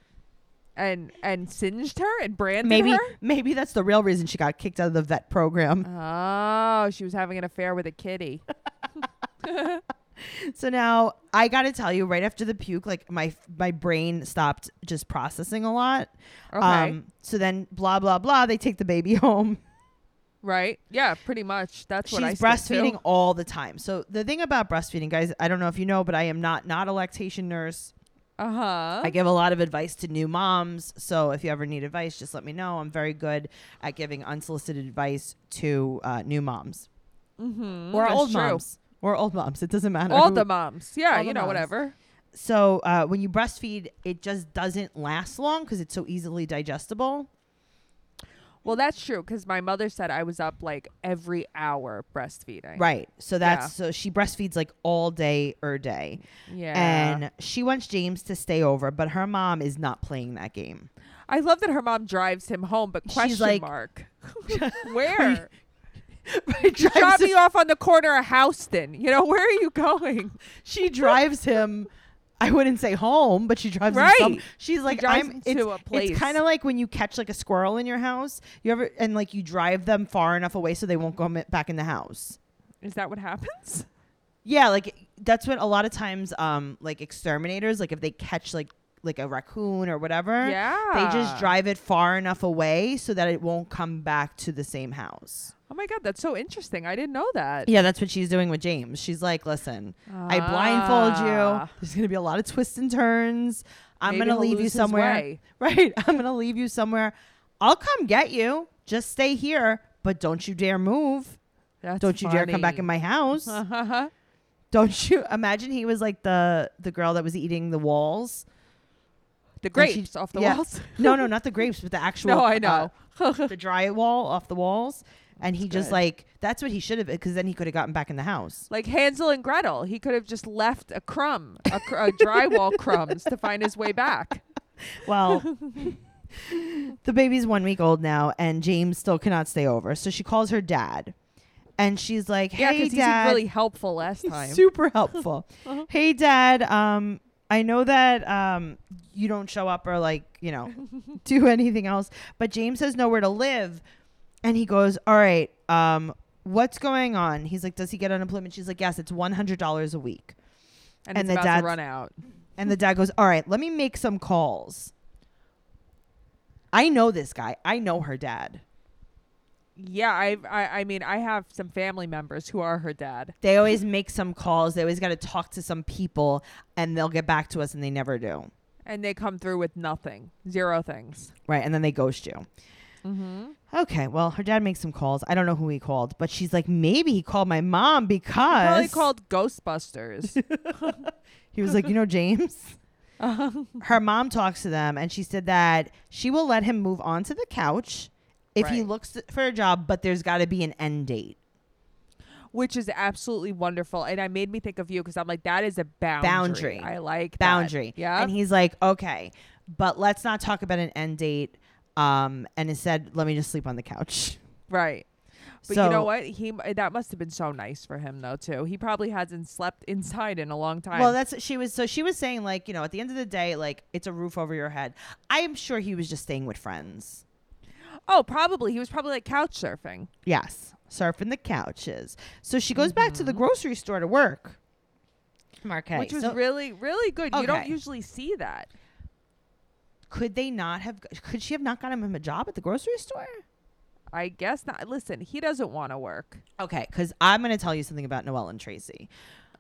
S2: And and singed her and branded
S1: Maybe
S2: her.
S1: maybe that's the real reason she got kicked out of the vet program.
S2: Oh, she was having an affair with a kitty.
S1: So now I got to tell you, right after the puke, like my my brain stopped just processing a lot.
S2: Okay.
S1: Um, so then blah blah blah. They take the baby home.
S2: right? Yeah, pretty much. That's what I
S1: She's
S2: to.
S1: breastfeeding all the time. So the thing about breastfeeding, guys, I don't know if you know, but I am not not a lactation nurse.
S2: Uh-huh.
S1: I give a lot of advice to new moms. So if you ever need advice, just let me know. I'm very good at giving unsolicited advice to uh, new moms
S2: mm-hmm.
S1: or
S2: That's
S1: old
S2: true.
S1: moms or old moms. It doesn't matter.
S2: All the moms. Yeah,
S1: all
S2: you know,
S1: moms.
S2: whatever.
S1: So uh, when you breastfeed, it just doesn't last long because it's so easily digestible.
S2: Well, that's true because my mother said I was up like every hour breastfeeding.
S1: Right. So that's so she breastfeeds like all day or day.
S2: Yeah.
S1: And she wants James to stay over, but her mom is not playing that game.
S2: I love that her mom drives him home, but
S1: She's
S2: question
S1: like-
S2: mark. Where? Drop me
S1: him-
S2: off on the corner of Houston. You know, where are you going?
S1: she drives him. I wouldn't say home, but she drives him. Some,
S2: Right.
S1: she's like,
S2: drives
S1: I'm. It's,
S2: to a place.
S1: it's kind of like when you catch like a squirrel in your house. You ever and like you drive them far enough away so they won't go back in the house.
S2: Is that what happens?
S1: Yeah, like that's what a lot of times, um, like exterminators, like if they catch like like a raccoon or whatever,
S2: Yeah.
S1: they just drive it far enough away so that it won't come back to the same house.
S2: Oh my god, that's so interesting. I didn't know that.
S1: Yeah, that's what she's doing with James. She's like, listen, I blindfold you.
S2: Ah.
S1: There's gonna be a lot of twists and turns. I'm
S2: Maybe
S1: gonna
S2: he'll
S1: leave you
S2: lose his
S1: somewhere.
S2: way.
S1: Right. I'm gonna leave you somewhere. I'll come get you. Just stay here, but don't you dare move.
S2: That's
S1: don't you dare come back in my house.
S2: my.
S1: don't you imagine he was like the the girl that was eating the walls?
S2: the grapes off the
S1: yeah.
S2: walls.
S1: No, no, not the grapes, but the actual
S2: no, I
S1: uh,
S2: know.
S1: the drywall off the walls. And he just
S2: good.
S1: like that's what he should have because then he could have gotten back in the house.
S2: like Hansel and Gretel, he could have just left a crumb, a, cr- a drywall crumbs to find his way back.
S1: Well, the baby's one week old now, and James still cannot stay over. So she calls her dad, and she's like,
S2: Yeah,
S1: "Hey,
S2: he seemed
S1: dad,
S2: really helpful last
S1: He's
S2: time.
S1: super helpful.
S2: Uh-huh.
S1: Hey, dad, um, I know that um, you don't show up or like you know do anything else, but James has nowhere to live, and he goes, "All right, um." What's going on? He's like, does he get unemployment? She's like, yes, it's one hundred dollars a week.
S2: and,
S1: and
S2: it's
S1: the
S2: to run out.
S1: And the dad goes, All right, let me make some calls. I know this guy. I know her dad.
S2: Yeah, I, I, I mean, I have some family members who are her dad.
S1: They always make some calls. They always got to talk to some people and they'll get back to us and they never do.
S2: and they come through with nothing, zero things.
S1: Right. And then they ghost you.
S2: Mm-hmm.
S1: Okay. Well, her dad makes some calls. I don't know who he called, but she's like, maybe he called my mom because
S2: Probably called Ghostbusters.
S1: he was like, you know, James. Her mom talks to them and she said that she will let him move onto the couch if he looks for a job, but there's got to be an end date.
S2: which is absolutely wonderful. And I made me think of you because I'm like, that is a boundary.
S1: Boundary.
S2: I like that.
S1: boundary.
S2: Yeah.
S1: And he's like, okay, but let's not talk about an end date. Um, and instead, let me just sleep on the couch.
S2: right. But
S1: so,
S2: you know what? He that must have been so nice for him though too. He probably hasn't slept inside in a long time.
S1: Well, that's she was. So she was saying, like, you know, at the end of the day, like, it's a roof over your head. I am sure he was just staying with friends.
S2: oh, probably he was probably like couch surfing.
S1: Yes, surfing the couches. So she goes back to the
S2: Mhm.
S1: grocery store to work. Markai.
S2: which was
S1: so
S2: really really good. You don't usually see that.
S1: Could they not have? Could she have not gotten him a job at the grocery store?
S2: I guess not. Listen, he doesn't want to work.
S1: Okay, because I'm going to tell you something about Noel and Tracy.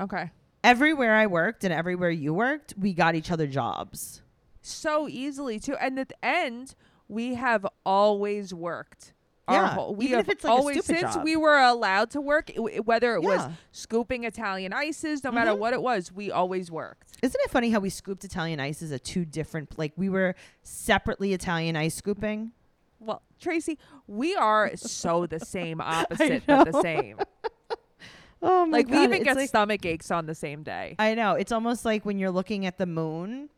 S2: Okay.
S1: Everywhere I worked and everywhere you worked, we got each other jobs.
S2: So easily too. And at the end, we have always worked. Our
S1: Yeah,
S2: whole, we
S1: even if it's like a
S2: always since
S1: job.
S2: we were allowed to work, it whether it was scooping Italian ices, no matter
S1: Mhm.
S2: what it was, we always worked.
S1: Isn't it funny how we scooped Italian ices at two different, like we were separately Italian ice scooping?
S2: Well, Tracy, we are so the same opposite, but the same.
S1: Oh my god.
S2: Like we even
S1: it's
S2: get
S1: like-
S2: stomach aches on the same day.
S1: I know it's almost like when you're looking at the moon,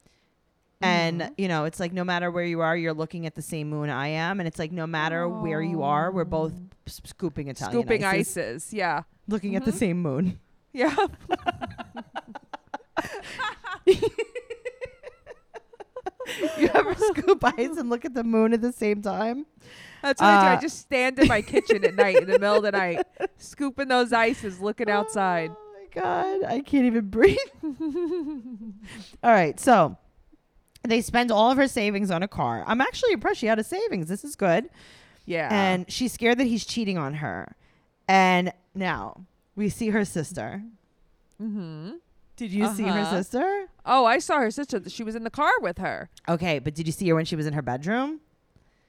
S1: and
S2: Mhm.
S1: you know it's like no matter where you are, you're looking at the same moon I am, and it's like no matter where you are, we're both s- scooping Italian
S2: Scooping
S1: ices,
S2: ices, yeah,
S1: looking at the
S2: Mhm.
S1: same moon.
S2: yeah.
S1: you ever scoop ice and look at the moon at the same time?
S2: That's what I do. I
S1: Uh,
S2: just stand in my kitchen at night in the middle of the night, scooping those ices, looking outside.
S1: Oh my god, I can't even breathe. all right, so they spend all of her savings on a car. I'm actually impressed she had a savings. This is good.
S2: Yeah.
S1: And she's scared that he's cheating on her. And now we see her sister.
S2: mm-hmm.
S1: Did you see her
S2: Uh-huh.
S1: sister?
S2: Oh, I saw her sister. She was in the car with her.
S1: Okay, but did you see her when she was in her bedroom?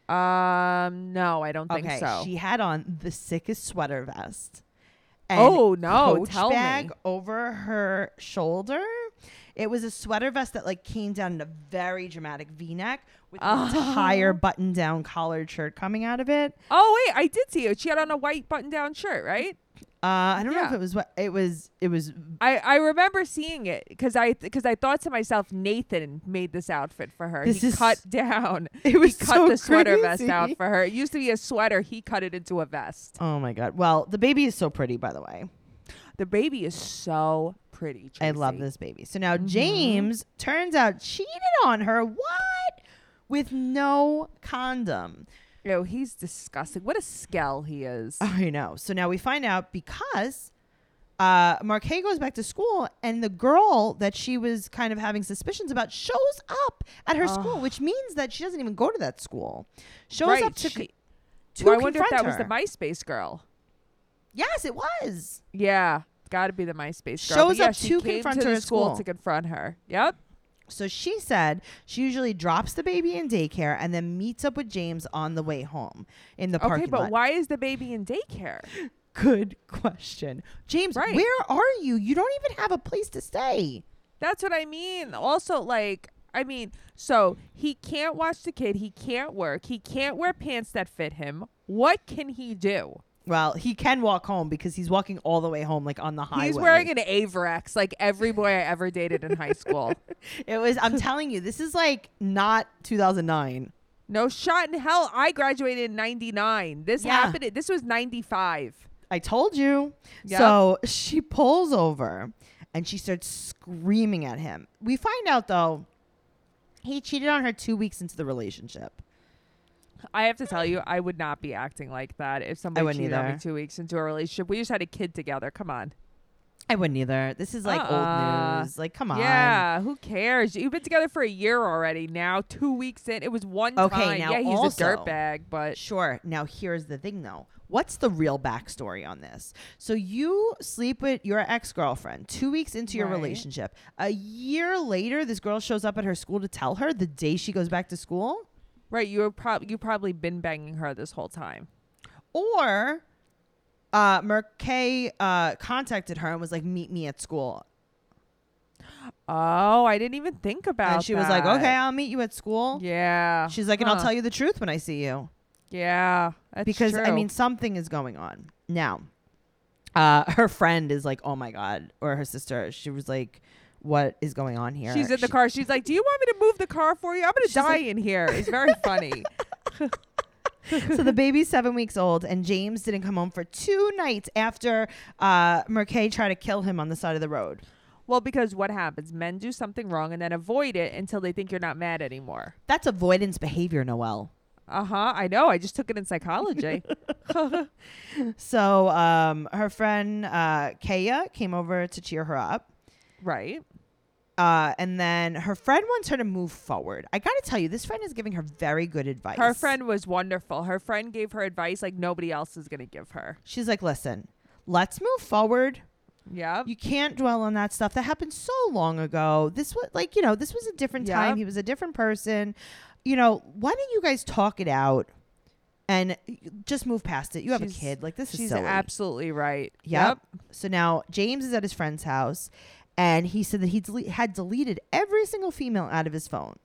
S2: Um, no, I don't think
S1: okay,
S2: so.
S1: she had on the sickest sweater vest. and
S2: oh no, tell
S1: bag
S2: me.
S1: over her shoulder. It was a sweater vest that like came down in a very dramatic V-neck with an
S2: Oh.
S1: entire button-down collared shirt coming out of it.
S2: Oh wait, I did see it. She had on a white button-down shirt, right?
S1: Uh, I don't know if it was what it was. It was
S2: I, I remember seeing it because I because I thought to myself Nathan made this outfit for her.
S1: This
S2: he
S1: is-
S2: cut down.
S1: it was
S2: he cut
S1: so
S2: the sweater vest out for her. It used to be a sweater. He cut it into a vest.
S1: Oh my god. Well, the baby is so pretty, by the way.
S2: The baby is so pretty.
S1: I love this baby. So now
S2: Mhm.
S1: James turns out cheated on her. What? With no condom.
S2: Yo, he's disgusting. What a skell he is.
S1: I know. So now we find out because uh, Markai goes back to school, and the girl that she was kind of having suspicions about shows up at her school, which means that she doesn't even go to that school. Shows
S2: right.
S1: up to,
S2: she-
S1: to
S2: well, I wonder if that was the
S1: her.
S2: MySpace girl.
S1: Yes, it was.
S2: Yeah, got to be the MySpace girl.
S1: Shows
S2: But yeah,
S1: up to confront
S2: to
S1: her
S2: school,
S1: school.
S2: to confront her. Yep.
S1: So she said she usually drops the baby in daycare and then meets up with James on the way home in the
S2: Okay,
S1: parking
S2: but
S1: lot.
S2: why is the baby in daycare?
S1: Good question. James,
S2: Right.
S1: where are you? You don't even have a place to stay.
S2: That's what I mean. Also, like, I mean, so he can't watch the kid. He can't work. He can't wear pants that fit him. What can he do?
S1: Well, he can walk home because he's walking all the way home, like on the highway.
S2: He's wearing an Avirex like every boy I ever dated in high school.
S1: It was. I'm telling you, this is like not 2009.
S2: No shot in hell. I graduated in 99. This
S1: Yeah.
S2: happened. This was 95.
S1: I told you.
S2: Yep.
S1: So she pulls over and she starts screaming at him. We find out though, he cheated on her two weeks into the relationship.
S2: I have to tell you, I would not be acting like that if somebody cheated on me two weeks into a relationship. We just had a kid together. Come on.
S1: I wouldn't either. This is like
S2: Uh-uh.
S1: old ah. news. Like, come on.
S2: Yeah, who cares? You've been together for a year already. Now, two weeks in, it was one
S1: Okay,
S2: time.
S1: now
S2: yeah, he's
S1: also-
S2: a dirtbag, but
S1: Sure. Now here's the thing though. What's the real backstory on this? So you sleep with your ex-girlfriend two weeks into your
S2: Right.
S1: relationship. A year later, this girl shows up at her school to tell her the day she goes back to school.
S2: Right, you were prob- you probably been banging her this whole time.
S1: Or uh Markai uh contacted her and was like, meet me at school.
S2: Oh, I didn't even think about.
S1: and she was like,
S2: that.
S1: Okay, I'll meet you at school.
S2: Yeah.
S1: She's like, and I'll
S2: Huh.
S1: tell you the truth when I see you.
S2: Yeah, that's
S1: because I
S2: true.
S1: mean something is going on now. Uh, her friend is like, "Oh my god," or her sister. She was like, "What is going on here?"
S2: she's in the
S1: She-
S2: car. She's like, "Do you want me to move the car for you? I'm gonna
S1: She's
S2: die
S1: like-
S2: in here." It's very funny.
S1: so the baby's seven weeks old, and James didn't come home for two nights after uh, Markai tried to kill him on the side of the road.
S2: well, because what happens? Men do something wrong and then avoid it until they think you're not mad anymore.
S1: That's avoidance behavior, Noel.
S2: Uh huh. I know. I just took it in psychology.
S1: So um, her friend uh, Kaya came over to cheer her up.
S2: right.
S1: Uh, and then her friend wants her to move forward. I got to tell you, this friend is giving her very good advice.
S2: Her friend was wonderful. Her friend gave her advice like nobody else is gonna give her.
S1: She's like, listen, let's move forward.
S2: Yeah.
S1: You can't dwell on that stuff that happened so long ago. This was like, you know, this was a different time. He was a different person. You know, why don't you guys talk it out and just move past it? You have
S2: She's-
S1: a kid. Like this is
S2: She's
S1: silly.
S2: absolutely right.
S1: Yep. So now James is at his friend's house, and he said that he dele- had deleted every single female out of his phone.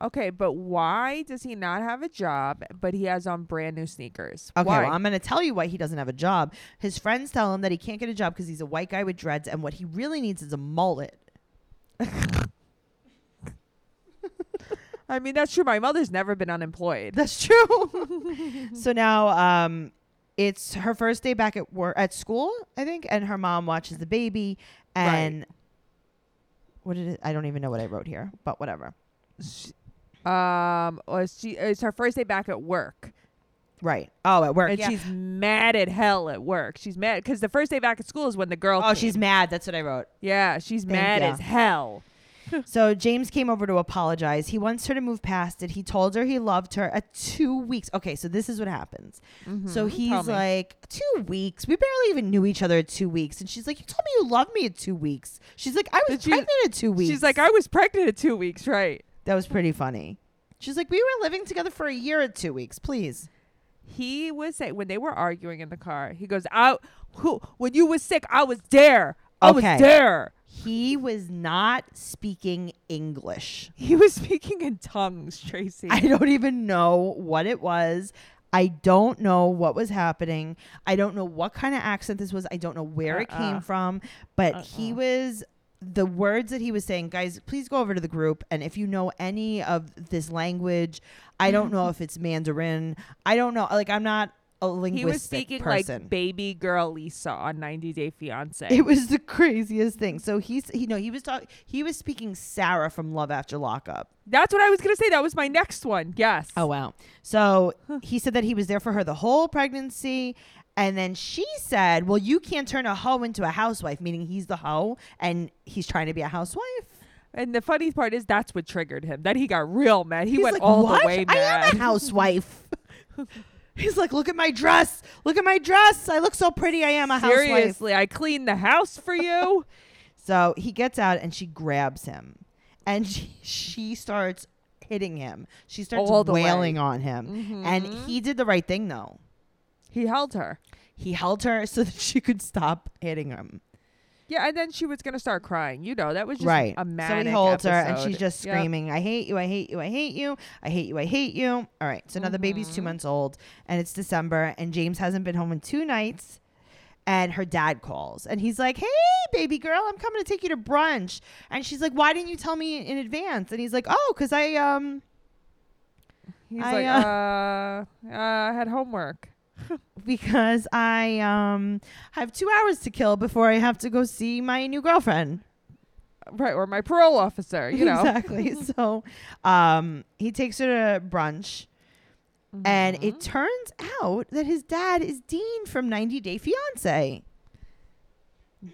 S2: Okay, but why does he not have a job, but he has on brand new sneakers?
S1: Okay,
S2: Why?
S1: well, I'm going to tell you why he doesn't have a job. His friends tell him that he can't get a job because he's a white guy with dreads, and what he really needs is a mullet.
S2: I mean, that's true. My mother's never been unemployed.
S1: That's true. so now um it's her first day back at work at school, I think, and her mom watches the baby and what did it I don't even know what I wrote here, but whatever.
S2: She- um, was she? It's her first day back at work,
S1: Right. Oh, at work.
S2: and
S1: yeah.
S2: she's mad at hell at work. She's mad because the first day back at school is when the girl.
S1: Oh,
S2: came.
S1: she's mad. That's what I wrote.
S2: yeah, she's
S1: Thank
S2: mad as hell.
S1: So James came over to apologize. He wants her to move past it. He told her he loved her at two weeks. Okay, so this is what happens. So
S2: Mhm.
S1: he's like, two weeks. We barely even knew each other at two weeks. And she's like, You told me you loved me at two weeks. She's like, I was
S2: Did you-
S1: pregnant at two weeks.
S2: she's like, I was pregnant at two weeks, right?
S1: That was pretty funny. She's like, we were living together for a year at two weeks. Please.
S2: He was saying when they were arguing in the car, he goes, "I who when you was sick, I was there. I
S1: Okay.
S2: was there."
S1: He was not speaking English.
S2: He was speaking in tongues, Tracy.
S1: I don't even know what it was. I don't know what was happening. I don't know what kind of accent this was. I don't know where it
S2: Uh-uh.
S1: came from, but he
S2: Uh-uh.
S1: was the words that he was saying, guys, please go over to the group and if you know any of this language, I don't know if it's Mandarin. I don't know. Like I'm not a linguistic
S2: He was speaking
S1: person.
S2: like baby girl Lisa on 90 Day Fiance.
S1: It was the craziest thing. So he's he no he was talking he was speaking Sarah from Love After Lockup.
S2: That's what I was gonna say. That was my next one. Yes.
S1: Oh wow. So he said that he was there for her the whole pregnancy. And then she said, Well, you can't turn a hoe into a housewife, meaning he's the hoe and he's trying to be a housewife.
S2: And the funny part is that's what triggered him. Then he got real mad. He
S1: He's
S2: went
S1: like,
S2: all
S1: "What?
S2: the way mad.
S1: I am a housewife. he's like, Look at my dress. Look at my dress. I look so pretty. I am a housewife.
S2: Seriously, I cleaned the house for you.
S1: So he gets out and she grabs him, and she, she starts hitting him. She starts wailing
S2: way.
S1: on him, and
S2: Mhm.
S1: he did the right thing though.
S2: he held her.
S1: He held her so that she could stop hitting him.
S2: Yeah, and then she was gonna start crying. You know, that was just
S1: right.
S2: a
S1: so
S2: manic
S1: he holds her, and she's just
S2: Yep.
S1: screaming, "I hate you! I hate you! I hate you! I hate you! I hate you!" All right. So now the baby's two
S2: Mhm.
S1: months old, and it's December, and James hasn't been home in two nights. And her dad calls, and he's like, "Hey, baby girl, I'm coming to take you to brunch." And she's like, "Why didn't you tell me in advance?" And he's like, "Oh, cause I um."
S2: He's
S1: I,
S2: like,
S1: uh,
S2: uh, uh, I had homework.
S1: because I um have two hours to kill before I have to go see my new girlfriend.
S2: Right, or my parole officer, you know.
S1: exactly. so, um, he takes her to brunch, and it
S2: Mhm.
S1: turns out that his dad is Dean from 90 Day Fiance.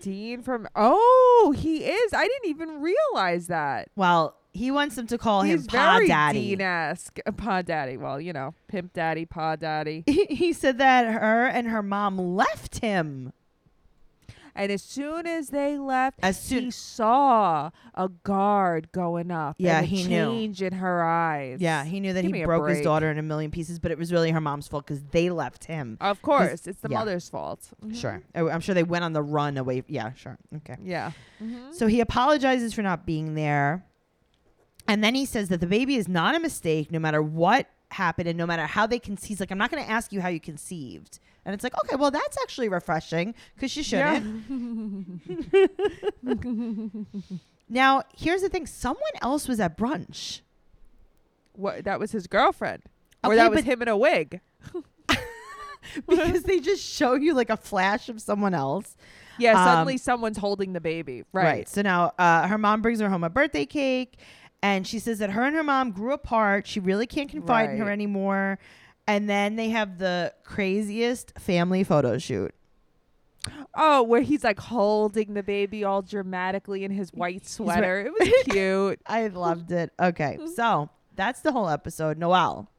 S2: Dean from Oh, he is. I didn't even realize that.
S1: Well, he wants them to call
S2: He's
S1: him Pa
S2: very
S1: Daddy.
S2: Dean-esque. Pa Daddy. Well, you know, pimp daddy, pa daddy.
S1: he said that her and her mom left him
S2: And as soon as they left,
S1: as soon.
S2: he saw a guard going up.
S1: Yeah,
S2: and
S1: he knew.
S2: change in her eyes.
S1: Yeah, he knew that
S2: Give
S1: he broke his daughter in a million pieces, but it was really her mom's fault because they left him.
S2: Of course, it's the
S1: yeah.
S2: mother's fault. Mhm.
S1: Sure. I- I'm sure they went on the run away. Yeah, sure. Okay.
S2: Yeah. Mhm.
S1: So he apologizes for not being there. And then he says that the baby is not a mistake no matter what happened and no matter how they conceived. He's like, I'm not going to ask you how you conceived. And it's like, okay, well, that's actually refreshing because you shouldn't. Now, here's the thing someone else was at brunch.
S2: what? That was his girlfriend, or that was him in a wig.
S1: because they just show you like a flash of someone else.
S2: Yeah.
S1: Um,
S2: Suddenly, someone's holding the baby. Right.
S1: So now uh, her mom brings her home a birthday cake, and she says that her and her mom grew apart. She really can't confide in her
S2: Right.
S1: anymore. And then they have the craziest family photo shoot.
S2: Oh, where he's like holding the baby all dramatically in his white sweater. It was cute.
S1: I loved it. Okay, so that's the whole episode. Noel.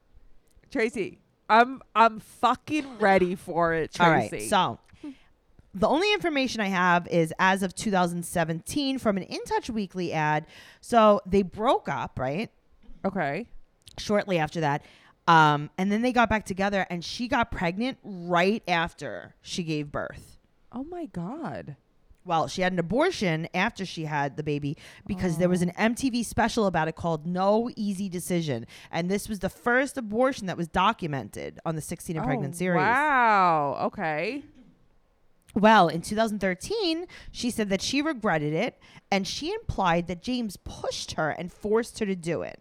S2: Tracy, I'm I'm fucking ready for it, Tracy.
S1: right. So the only information I have is as of 2017 from an In Touch Weekly ad. So they broke up, right?
S2: okay.
S1: Shortly after that. Um, and then they got back together and she got pregnant right after she gave birth.
S2: Oh my god.
S1: Well, she had an abortion after she had the baby because there was an MTV special about it called No Easy Decision. And this was the first abortion that was documented on the 16 and Pregnant
S2: Oh,
S1: series.
S2: Wow. Okay.
S1: Well, in 2013, she said that she regretted it and she implied that James pushed her and forced her to do it.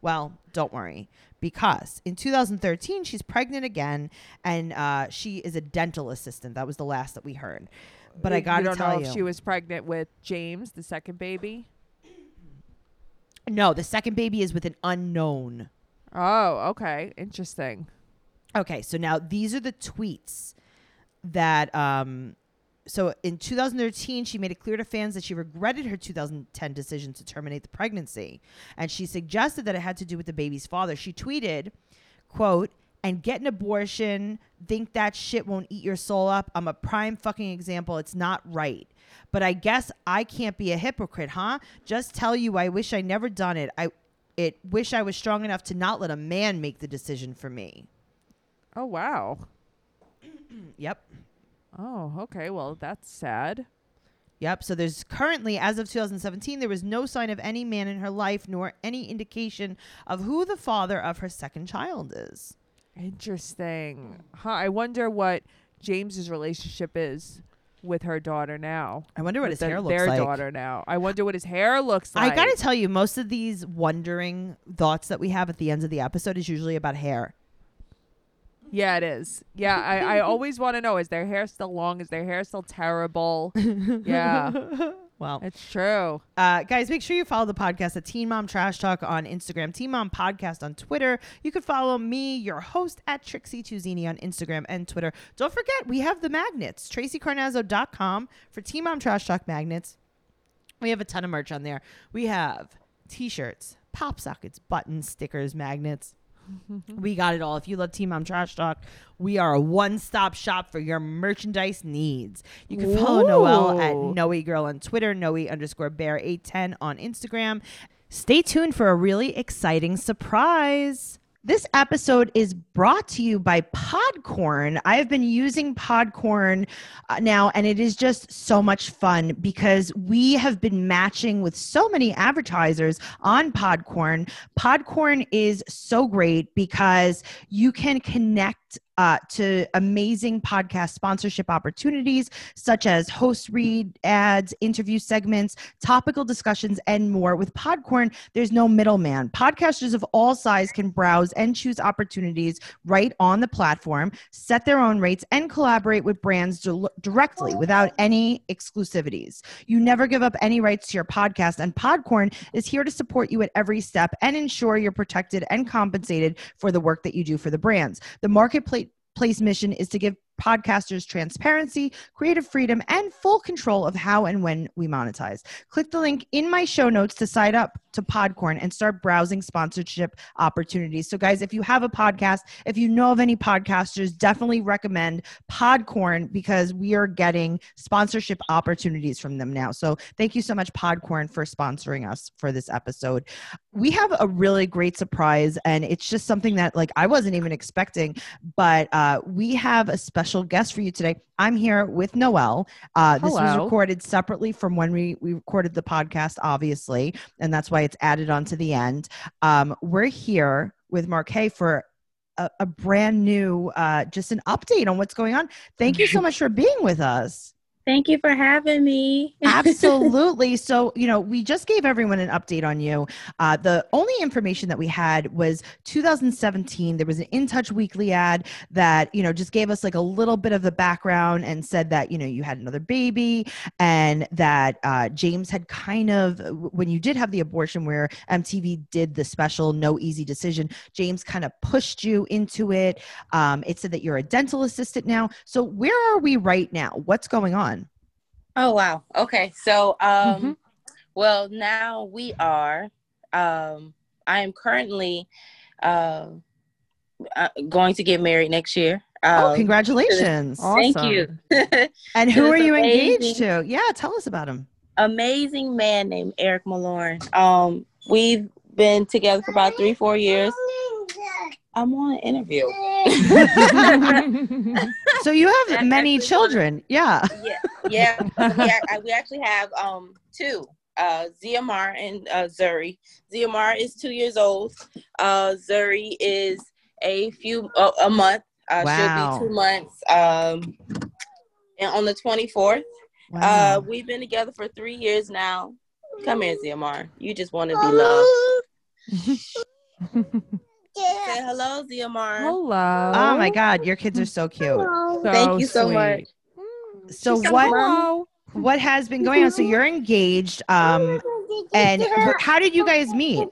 S1: Well, don't worry, because in 2013, she's pregnant again and uh, she is a dental assistant. That was the last that we heard. But I
S2: You-
S1: got
S2: you
S1: to
S2: don't
S1: tell
S2: know
S1: you.
S2: if she was pregnant with James, the second baby.
S1: no, the second baby is with an unknown.
S2: Oh, okay. Interesting.
S1: Okay, so now these are the tweets that um so in 2013 she made it clear to fans that she regretted her 2010 decision to terminate the pregnancy and she suggested that it had to do with the baby's father. She tweeted, quote, and get an abortion, think that shit won't eat your soul up. I'm a prime fucking example. It's not right. But I guess I can't be a hypocrite, huh? Just tell you I wish I never done it. I it wish I was strong enough to not let a man make the decision for me.
S2: Oh wow.
S1: Yep.
S2: Oh, okay. Well, that's sad.
S1: Yep. So there's currently, as of 2017, there was no sign of any man in her life, nor any indication of who the father of her second child is.
S2: Interesting. Huh. I wonder what James's relationship is with her daughter now.
S1: I wonder what his
S2: the-
S1: hair looks
S2: their
S1: like.
S2: daughter now. I wonder what his hair looks like.
S1: I gotta tell you, most of these wondering thoughts that we have at the end of the episode is usually about hair.
S2: Yeah, it is. Yeah, I, I always want to know: is their hair still long? Is their hair still terrible? yeah,
S1: Well,
S2: it's true.
S1: uh, guys, make sure you follow the podcast at Teen Mom Trash Talk on Instagram, Teen Mom Podcast on Twitter. You can follow me, your host, at Trixie Tuzini on Instagram and Twitter. Don't forget, we have the magnets, tracycarnazzo.com for Teen Mom Trash Talk magnets. We have a ton of merch on there. We have t shirts, pop sockets, buttons, stickers, magnets. We got it all. If you love Teen Mom Trash Talk, we are a one stop shop for your merchandise needs. You can follow Noelle at. Noe Girl on Twitter, Noe underscore bear 810 on Instagram. Stay tuned for a really exciting surprise. This episode is brought to you by Podcorn. I have been using Podcorn uh, now, and it is just so much fun because we have been matching with so many advertisers on Podcorn. Podcorn is so great because you can connect uh, to amazing podcast sponsorship opportunities such as host read ads, interview segments, topical discussions, and more. With Podcorn, there's no middleman. Podcasters of all size can browse and choose opportunities right on the platform, set their own rates, and collaborate with brands dir- directly without any exclusivities. You never give up any rights to your podcast, and Podcorn is here to support you at every step and ensure you're protected and compensated for the work that you do for the brands. The marketplace place mission is to give podcasters transparency, creative freedom, and full control of how and when we monetize. Click the link in my show notes to sign up to Podcorn and start browsing sponsorship opportunities. So, guys, if you have a podcast, if you know of any podcasters, definitely recommend Podcorn because we are getting sponsorship opportunities from them now. So, thank you so much, Podcorn, for sponsoring us for this episode. We have a really great surprise, and it's just something that, like, I wasn't even expecting, but uh, we have a special guest for you today. I'm here with Noelle. Uh, this was recorded separately from when we, we recorded the podcast, obviously, and that's why it's added on to the end. Um, we're here with Markai for a, a brand new, uh, just an update on what's going on. Thank you so much for being with us.
S3: Thank you for having me.
S1: Absolutely. So, you know, we just gave everyone an update on you. Uh, the only information that we had was 2017. There was an In Touch Weekly ad that, you know, just gave us like a little bit of the background and said that, you know, you had another baby and that uh, James had kind of, when you did have the abortion where MTV did the special No Easy Decision, James kind of pushed you into it. Um, it said that you're a dental assistant now. So, where are we right now? What's going on?
S3: Oh wow. Okay. So um
S2: Mhm.
S3: well now we are um I am currently uh, uh going to get married next year.
S1: Oh,
S3: Um,
S1: congratulations.
S3: Thank you.
S1: And who are
S3: was
S1: you engaged to? Yeah, tell us about him.
S3: Amazing man named Eric Malorn. Um we've been together for about 3 4 years. I'm on an interview.
S1: So you have
S3: That's
S1: many
S3: actually
S1: children. Yeah.
S3: yeah, yeah. we, ac- we actually have um two. Uh, Ziamar and uh, Zuri. Ziamar is two years old. Uh, Zuri is a few uh, a month. Uh,
S1: Wow.
S3: She'll be two months. Um, and on the twenty fourth. Uh, we've been together for three years now. Come here, Ziamar. You just want to be loved. Say hello, Ziamar.
S2: Hello.
S1: oh my God, your kids are so cute.
S3: Thank you so
S2: sweet.
S3: much.
S1: So
S3: She's
S1: what
S2: Hello.
S1: what has been going on? So you're engaged. Um, and how did you guys meet?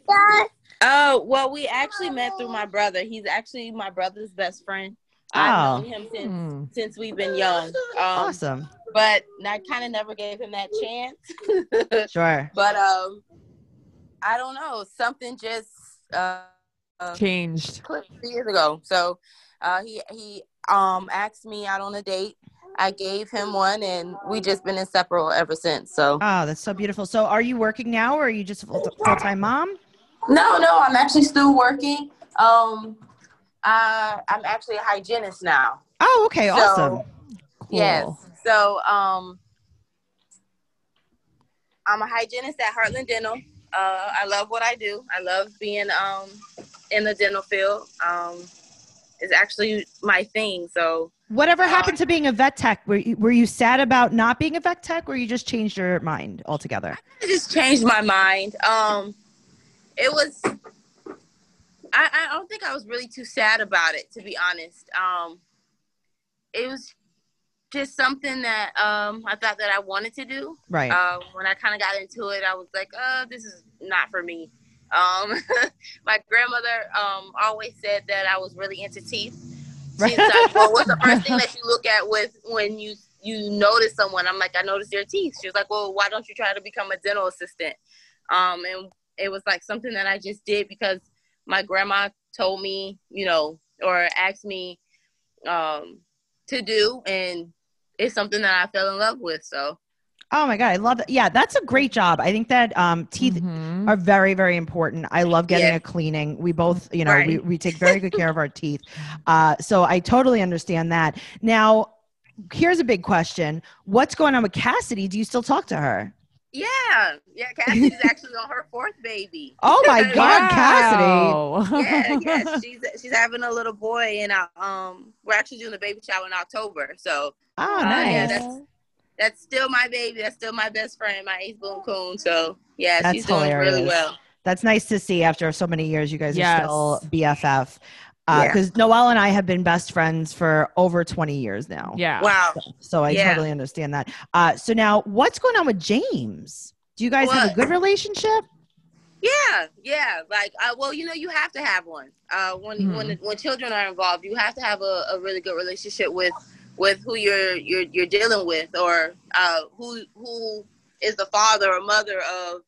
S3: Oh, well, we actually met through my brother. He's actually my brother's best friend.
S1: Oh.
S3: I've known him since
S2: Hmm.
S3: since we've been young. Um,
S1: Awesome.
S3: But I kind of never gave him that chance.
S1: Sure.
S3: but um, I don't know. Something just uh, uh
S2: Changed.
S3: clicked years ago. So uh, he he um asked me out on a date. I gave him one, and we just been inseparable ever since. So
S1: Oh, that's so beautiful. So are you working now or are you just a full time mom?
S3: no, no, I'm actually still working. Um, uh, I'm actually a hygienist now.
S1: Oh, okay.
S3: So-
S1: Awesome.
S3: Yes. So um I'm a hygienist at Heartland Dental. Uh I love what I do. I love being um in the dental field. Um is actually my thing. So
S1: Whatever
S3: Uh,
S1: happened to being a vet tech? Were you, were you sad about not being a vet tech, or you just changed your mind altogether?
S3: it just changed my mind. Um, it was. I, I don't think I was really too sad about it, to be honest. Um, it was just something that um, I thought that I wanted to do.
S1: Right.
S3: Uh, when I kind of got into it, I was like, "Uh, this is not for me." Um, my grandmother um, always said that I was really into teeth. She's like, "Well, what's the first thing that you look at with when you you notice someone?" I'm like, "I notice their teeth." She was like, "Well, why don't you try to become a dental assistant?" Um, and it was like something that I just did because my grandma told me, you know, or asked me um, to do, and it's something that I fell in love with. So
S1: oh my god, I love that. Yeah, that's a great job. I think that um, teeth
S2: Mhm.
S1: are very very important i love getting
S3: Yeah.
S1: a cleaning we both you know we, we take very good care of our teeth uh, so i totally understand that now here's a big question what's going on with cassidy do you still talk to her
S3: yeah, yeah, Cassidy's actually on her fourth baby.
S1: oh my god cassidy
S3: yeah, yeah, she's she's having a little boy, and uh, um, we're actually doing a baby shower in October. So
S1: oh
S3: Uh,
S1: nice
S3: yeah, that's- that's still my baby. That's still my best friend, my ace boom coon. So yeah,
S1: That's
S3: she's doing really
S1: hilarious.
S3: well.
S1: That's nice to see after so many years you guys
S2: Yes.
S1: are still BFF.
S3: Yeah.
S1: Because Noelle and I have been best friends for over 20 years now.
S2: Yeah.
S3: Wow.
S1: So I
S3: Yeah.
S1: totally understand that. Uh, so now, what's going on with James? Do you guys have a good relationship?
S3: Yeah, yeah. Like, uh, well, you know, you have to have one. Uh, when
S2: Mhm.
S3: when when children are involved, you have to have a, a really good relationship with with who you're you're you're dealing with, or uh, who who is the father or mother of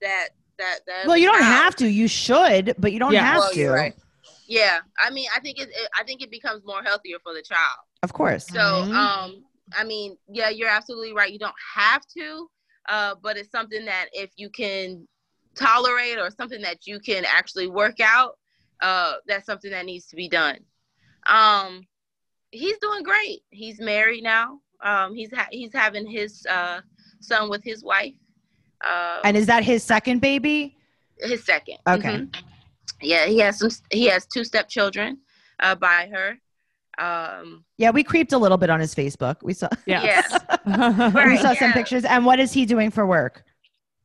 S3: that that that.
S1: Well, you don't
S3: child.
S1: have to. You should, but you don't
S2: Yeah.
S1: have
S3: Well,
S1: to.
S3: you're right. Yeah, I mean, I think it, it. I think it becomes more healthier for the child.
S1: Of course.
S3: So,
S2: Mhm.
S3: um, I mean, yeah, you're absolutely right. You don't have to, uh, but it's something that if you can tolerate or something that you can actually work out, uh, that's something that needs to be done. Um, he's doing great. He's married now. Um, he's ha- he's having his uh, son with his wife. Uh,
S1: And is that his second baby?
S3: his second.
S1: Okay.
S3: Mhm. Yeah, he has some. He has two stepchildren uh, by her. Um,
S1: Yeah, we creeped a little bit on his Facebook. We saw
S2: Yes.
S1: we
S3: Right,
S1: saw some pictures. And what is he doing for work?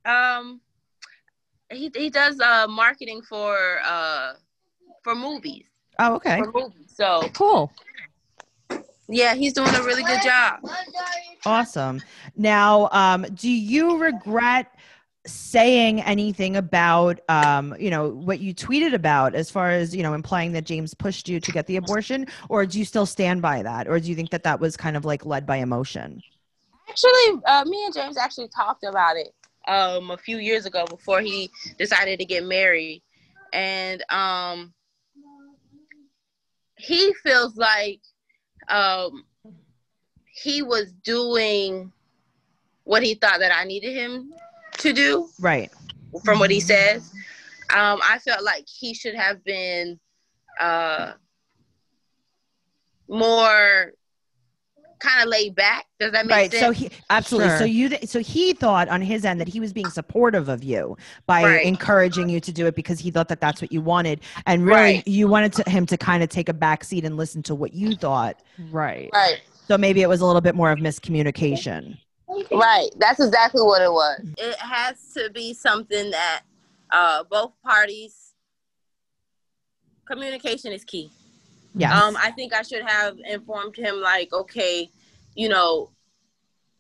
S3: Um, he he does uh marketing for uh for movies
S1: Oh, okay.
S3: for movies. So
S2: cool.
S3: yeah, he's doing a really good job.
S1: Awesome. Now, um, do you regret saying anything about, um, you know, what you tweeted about as far as, you know, implying that James pushed you to get the abortion? Or do you still stand by that? Or do you think that that was kind of like led by emotion?
S3: Actually, uh, me and James actually talked about it um a few years ago before he decided to get married, and um he feels like um he was doing what he thought that I needed him to do.
S1: Right.
S3: from what he
S2: Mhm.
S3: says. Um, I felt like he should have been uh, more kind of laid back. Does that make
S1: Right.
S3: sense?
S1: So he absolutely. So you th- so he thought on his end that he was being supportive of you by
S3: Right.
S1: encouraging you to do it because he thought that that's what you wanted, and really
S3: Right.
S1: you wanted to, him to kind of take a back seat and listen to what you thought.
S2: Right.
S3: right,
S1: So maybe it was a little bit more of miscommunication.
S3: Right. That's exactly what it was. It has to be something that uh, both parties communication is key.
S1: Yeah.
S3: Um, I think I should have informed him like, okay, you know,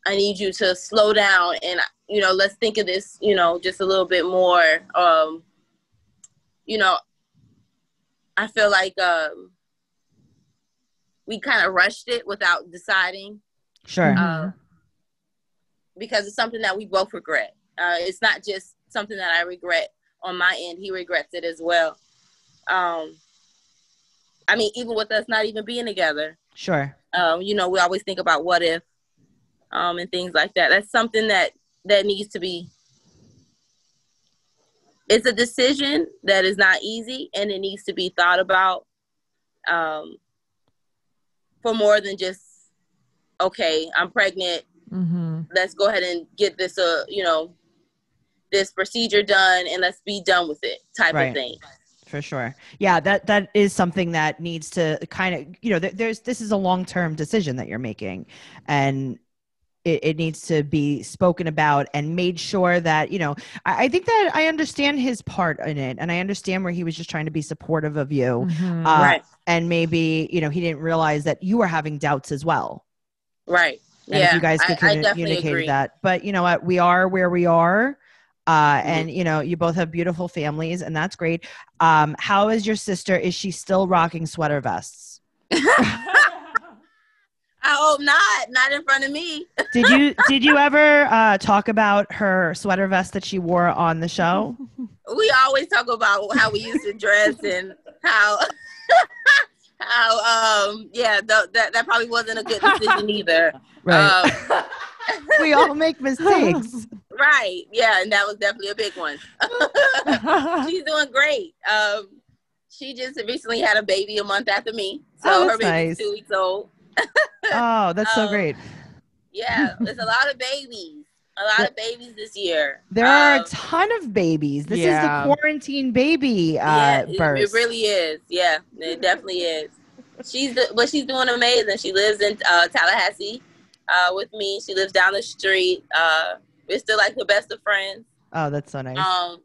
S3: I need you to slow down and you know, let's think of this, you know, just a little bit more. Um, you know, I feel like um, we kind of rushed it without deciding
S1: sure.
S3: uh, because it's something that we both regret. Uh, it's not just something that I regret on my end; he regrets it as well. Um, I mean, even with us not even being together,
S1: sure.
S3: um, you know, we always think about what if, um, and things like that. That's something that that needs to be. It's a decision that is not easy, and it needs to be thought about um, for more than just, okay, I'm pregnant.
S2: Mm-hmm.
S3: Let's go ahead and get this, uh, you know, this procedure done, and let's be done with it, type
S1: Right.
S3: of thing.
S1: for sure. Yeah, that that is something that needs to kind of you know th- there's this is a long term decision that you're making, and it, it needs to be spoken about and made sure that you know I, I think that I understand his part in it, and I understand where he was just trying to be supportive of you,
S2: Mhm.
S1: uh,
S3: Right.
S1: and maybe you know he didn't realize that you were having doubts as well.
S3: Right.
S1: And
S3: yeah.
S1: if you guys could
S3: I definitely
S1: communicate that. But you know what? We are where we are. Uh,
S3: Mm-hmm.
S1: and you know, you both have beautiful families, and that's great. Um, how is your sister? Is she still rocking sweater vests?
S3: I hope not. Not in front of me.
S1: Did you did you ever uh, talk about her sweater vest that she wore on the show?
S3: We always talk about how we used to dress and how how um yeah th- that that probably wasn't a good decision either. Um,
S1: we all make mistakes.
S3: right. Yeah, and that was definitely a big one. She's doing great. Um, she just recently had a baby a month after me, so
S1: Oh,
S3: her
S1: that's
S3: baby's
S1: nice.
S3: two weeks old.
S1: Oh, that's so
S3: Um,
S1: great.
S3: Yeah, there's a lot of babies. A lot of babies this year.
S1: There are a
S3: Um,
S1: ton of babies. This
S2: Yeah.
S1: is the quarantine baby uh,
S3: yeah, it,
S1: burst.
S3: it really is. Yeah, it definitely is. She's the, but she's doing amazing. She lives in uh, Tallahassee uh, with me. She lives down the street. Uh, we're still like the best of friends.
S1: oh, that's so nice.
S3: Um,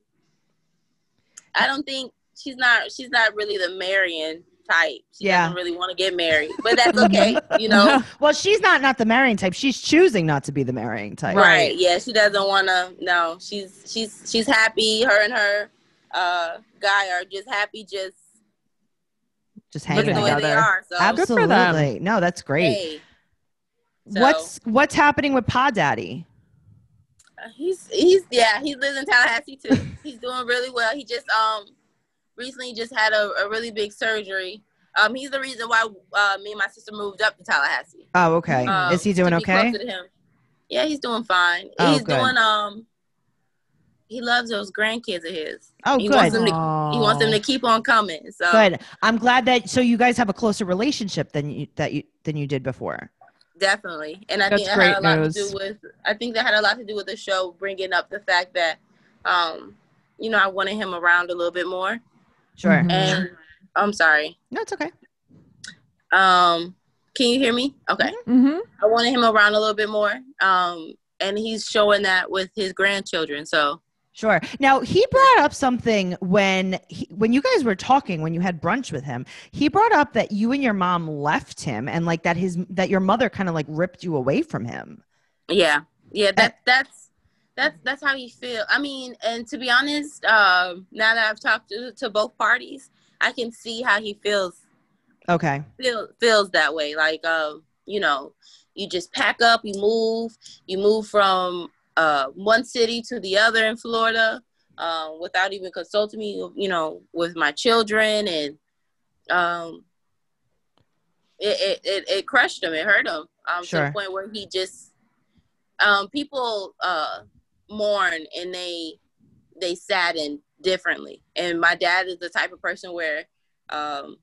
S3: I don't think she's not. She's not really the marrying type. She
S1: Yeah.
S3: doesn't really want to get married, but that's okay. you know,
S1: well, she's not not the marrying type. She's choosing not to be the marrying type.
S3: right? Yeah, she doesn't want to. No, she's she's she's happy. Her and her uh, guy are just happy. Just
S1: Just
S3: just
S1: hanging
S3: the
S2: Living
S3: way they
S2: together.
S3: are. So
S2: Good for them.
S1: Absolutely. No, that's great.
S3: hey, so-
S1: What's what's happening with Pod Daddy?
S3: Uh, He's he's yeah he lives in Tallahassee too. he's doing really well. He just um recently just had a, a really big surgery. Um, he's the reason why uh, me and my sister moved up to Tallahassee.
S1: Oh, okay.
S3: Um,
S1: Is he doing okay?
S3: closer to him. Yeah, he's doing fine.
S1: Oh,
S3: he's
S1: good.
S3: doing um. He loves those grandkids of his.
S1: Oh,
S3: he
S1: good.
S3: wants them to. He wants them to keep on coming. So
S1: Good. I'm glad that so you guys have a closer relationship than you that you than you did before.
S3: definitely, and I
S2: That's
S3: think that had a lot
S2: news.
S3: to do with. I think that had a lot to do with the show bringing up the fact that, um, you know, I wanted him around a little bit more.
S1: Sure.
S2: Mhm.
S3: And I'm sorry.
S1: No, it's okay.
S3: Um, can you hear me? Okay.
S2: Mm-hmm.
S3: I wanted him around a little bit more. Um, and he's showing that with his grandchildren. So
S1: Sure. Now he brought up something when he, when you guys were talking when you had brunch with him. He brought up that you and your mom left him and like that his that your mother kind of like ripped you away from him.
S3: yeah, yeah, that that's that's that's how he feel. I mean, and to be honest, um, now that I've talked to, to both parties, I can see how he feels
S1: Okay.
S3: feel, feels that way. Like, um, you know, you just pack up, you move, you move from uh, one city to the other in Florida uh, without even consulting me, you know, with my children. And um, it, it, it, it crushed him, it hurt him um, to the point where he just, um, people uh, mourn and they, they sadden differently. And my dad is the type of person where um,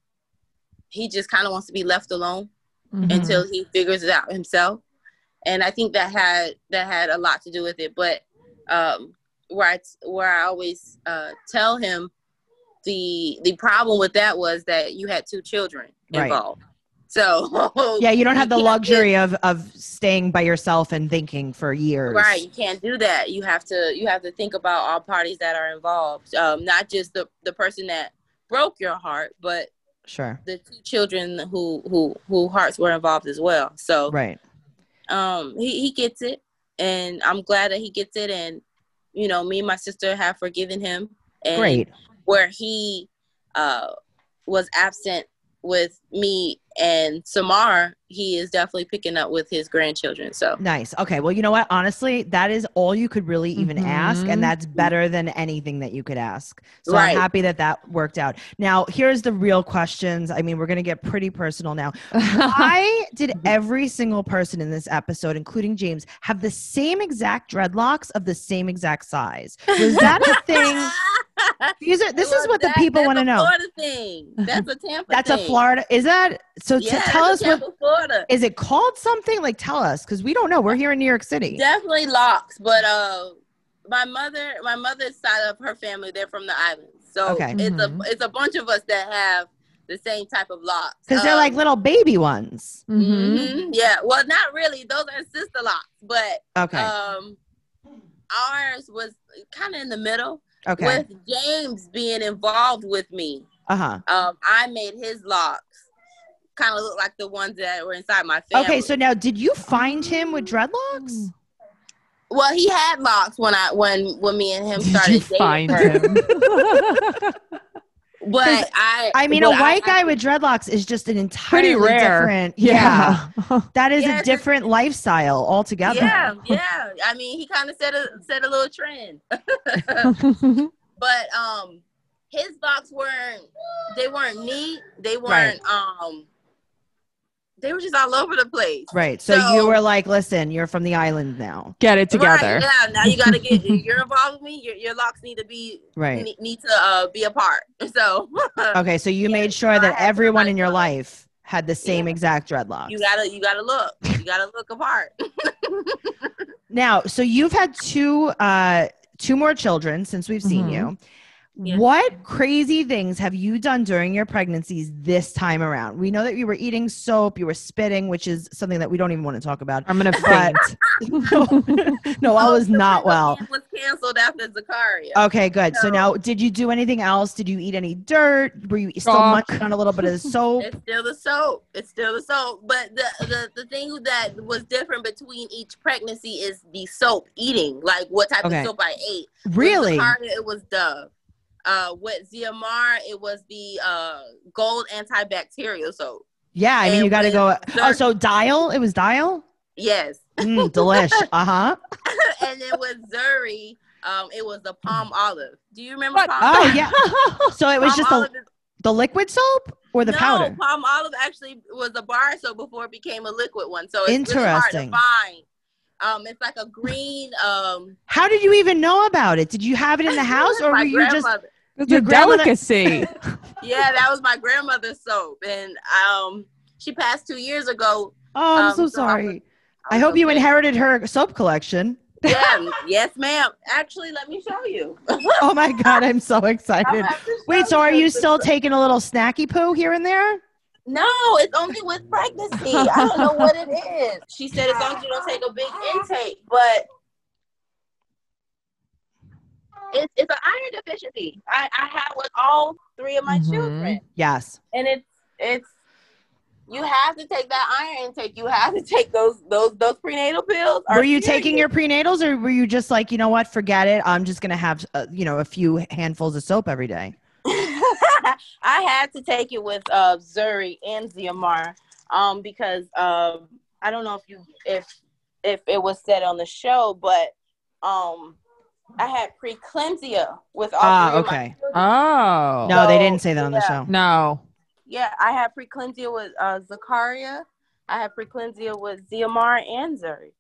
S3: he just kind of wants to be left alone
S2: Mm-hmm.
S3: until he figures it out himself. And I think that had that had a lot to do with it. But um, where I where I always uh, tell him the the problem with that was that you had two children
S1: Right.
S3: So
S1: Yeah, you don't have the luxury of of staying by yourself and thinking for years.
S3: Right, you can't do that. You have to you have to think about all parties that are involved, um, not just the the person that broke your heart, but
S1: Sure.
S3: the two children who who who hearts were involved as well. So
S1: Right.
S3: um he, he gets it and i'm glad that he gets it and you know me and my sister have forgiven him and
S1: Great.
S3: where he uh was absent with me and samar he is definitely picking up with his grandchildren so
S1: Nice. Okay. Well, you know what? Honestly, that is all you could really even ask,
S2: Mhm.
S1: and that's better than anything that you could ask. So
S3: Right.
S1: I'm happy that that worked out. Now, here's the real questions. I mean, we're gonna get pretty personal now. Why did every single person in this episode, including James, have the same exact dreadlocks of the same exact size? Was that a thing? These are. This is
S3: Well,
S1: what the people want to know.
S3: Florida thing. That's a Tampa.
S1: That's a. Florida. Is that so? t-
S3: Yeah,
S1: tell us
S3: that's a
S1: what
S3: Florida.
S1: is it called? Something like tell us because we don't know. We're here in New York City.
S3: Definitely locks, but uh, my mother, my mother's side of her family, they're from the islands. So
S1: Okay.
S3: it's
S2: Mhm.
S3: a it's a bunch of us that have the same type of locks.
S1: Because they're
S3: Um,
S1: like little baby ones.
S2: Mhm.
S3: mhm, Yeah, well, not really. Those are sister locks, but
S1: Okay.
S3: um, ours was kind of in the middle.
S1: Okay.
S3: With James being involved with me,
S1: Uh huh.
S3: um, I made his locks kind of look like the ones that were inside my family.
S1: Okay. So now, did you find him with dreadlocks?
S3: well, he had locks when I when when me and him
S2: Did
S3: started
S2: you
S3: dating
S2: find him?
S3: But I,
S1: I mean, a white
S3: I-
S1: guy with dreadlocks is just an entirely
S2: Pretty rare.
S1: different. Yeah.
S2: Yeah.
S1: That is
S3: Yeah,
S1: a different lifestyle altogether.
S3: Yeah, yeah. I mean, he kind of set a set a little trend. but um, his locks weren't they weren't neat. They weren't um, they were just all over the place.
S1: Right. So,
S3: So-
S1: you were like, listen, you're from the island now.
S2: Get it together.
S3: Right, yeah. Now you gotta get you're involved with me. Your, your locks need to be
S1: Right.
S3: need, need to uh, be apart. So
S1: Okay. So you
S3: Yeah,
S1: made sure
S3: I
S1: that everyone in your
S3: myself.
S1: life had the same
S3: Yeah.
S1: exact dreadlocks.
S3: you gotta you gotta look. You gotta look apart.
S1: Now, so you've had two uh two more children since we've seen
S2: Mhm.
S1: you.
S3: Yeah.
S1: What crazy things have you done during your pregnancies this time around? We know that you were eating soap, you were spitting, which is something that we don't even want to talk about.
S2: I'm gonna
S1: But
S2: faint.
S1: no, no, I was not well.
S3: Was canceled after Zakaria.
S1: Okay, good. So
S3: So-
S1: now, did you do anything else? Did you eat any dirt? Were you still
S2: Chalk.
S1: munching on a little bit of the soap?
S3: It's still the soap. It's still the soap. But the, the the thing that was different between each pregnancy is the soap eating, like what type
S1: Okay.
S3: of soap I ate. With
S1: Really?
S3: Zakaria, it was Dove. Uh, with Ziamar, it was the uh gold antibacterial soap.
S1: Yeah, I mean,
S3: And
S1: you got to
S3: with
S1: go. Oh, so dial? It was dial?
S3: Yes,
S1: Mm, delish. Uh huh.
S3: and then with Zuri, um, it was the Palmolive. Do you remember
S2: What?
S3: palm?
S1: Oh,
S3: olive?
S1: yeah. So it was
S3: Palm
S1: just the,
S3: is-
S1: the liquid soap or the
S3: no,
S1: powder?
S3: Palmolive actually was a bar soap before it became a liquid one. So it's really hard to
S1: Interesting.
S3: find. Um, it's like a green. Um,
S1: How did you even know about it? Did you have it in the house or were you just.
S2: It's
S1: Your
S2: a delicacy.
S3: Yeah, that was my grandmother's soap, and um, she passed two years ago.
S1: Oh, I'm
S3: Um,
S1: so
S3: so I
S1: sorry.
S3: was-
S1: I hope you
S3: okay.
S1: inherited her soap collection.
S3: Yeah, yes, ma'am. Actually, let me show you.
S1: Oh my God, I'm so excited.
S3: have to show
S1: Wait, so are you still taking a little snacky poo here and there?
S3: No, it's only with pregnancy. I don't know what it is. She said as long as you don't take a big intake, but it's it's an iron deficiency. I, I have with all three of my
S2: Mhm.
S3: children,
S1: Yes.
S3: and it's it's you have to take that iron intake. You have to take those those those prenatal pills.
S1: Were you taking your prenatals or were you just like, you know what, forget it. I'm just going to have, uh, you know, a few handfuls of soap every day.
S3: I had to take it with uh Zuri and Ziamar um because um I don't know if you if if it was said on the show but um I had preeclampsia with all
S1: Ah,
S3: three of my
S1: okay.
S2: Oh.
S1: No, they didn't say that on the show.
S2: No.
S3: Yeah, I had preeclampsia with uh Zakaria. I had preeclampsia with Ziamar and Zuri.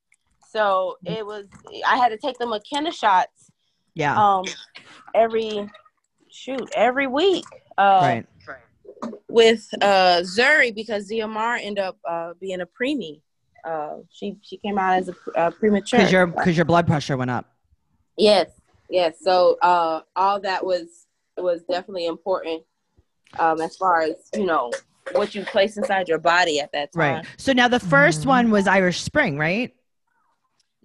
S3: So it was I had to take the Makena shots
S1: Yeah.
S3: um every shoot every week. Uh
S1: right.
S3: with uh Zuri because Ziamar ended up uh being a preemie. Uh she she came out as a, uh premature.
S1: Because your, because your blood pressure went up.
S3: yes, yes. So uh all that was was definitely important um as far as, you know, what you place inside your body at that time.
S1: Right. So now the 1st
S2: Mhm.
S1: one was Irish Spring, right?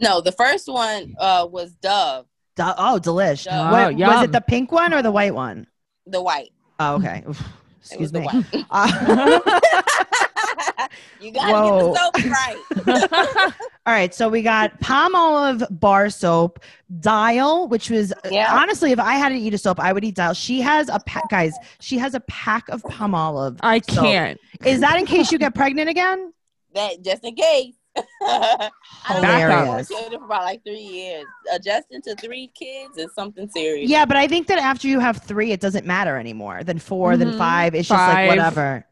S3: No, the first one uh was Dove,
S1: Du- oh, delish.
S3: Wow,
S1: What- was it the pink one or the white one?
S3: the white.
S1: Oh, okay. Oof, Excuse me.
S3: white.
S1: Uh,
S3: you gotta
S1: Whoa.
S3: get the soap right.
S1: all right. So we got Palmolive bar soap, Dial, which was
S3: Yeah.
S1: honestly, if I had to eat a soap, I would eat Dial. She has a pack, guys. She has a pack of Palmolive.
S2: I
S1: soap.
S2: can't.
S1: Is that in case you get pregnant again?
S3: that just in case. I don't
S1: Hilarious.
S3: I was for about like three years. Adjusting to three kids is something serious.
S1: Yeah, but I think that after you have three, it doesn't matter anymore. Then 4 then
S2: Mhm.
S1: five. It's just like whatever.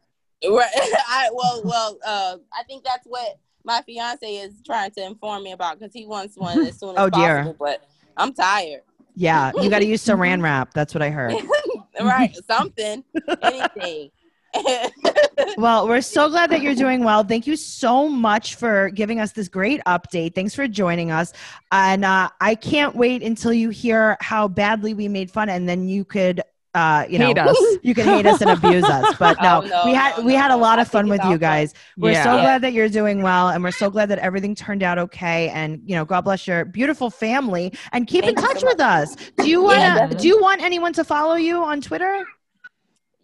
S3: Right. I well well uh I think that's what my fiance is trying to inform me about because he wants one as soon as
S1: Oh, dear.
S3: possible. But I'm tired.
S1: Yeah, you got to use saran wrap. That's what I heard.
S3: right. Something. Anything.
S1: Well, we're so glad that you're doing well. Thank you so much for giving us this great update. Thanks for joining us. And uh, I can't wait until you hear how badly we made fun, and then you could uh, you know,
S2: us.
S1: you can hate us and abuse us. But no,
S3: Oh, no,
S1: we had
S3: no,
S1: we had a lot of fun with you guys. We're
S2: Yeah.
S1: so glad that you're doing well, and we're so glad that everything turned out okay. And you know, God bless your beautiful family, and keep
S3: Thank
S1: in touch
S3: so
S1: with us. Do you want
S3: Yeah,
S1: do you want anyone to follow you on Twitter?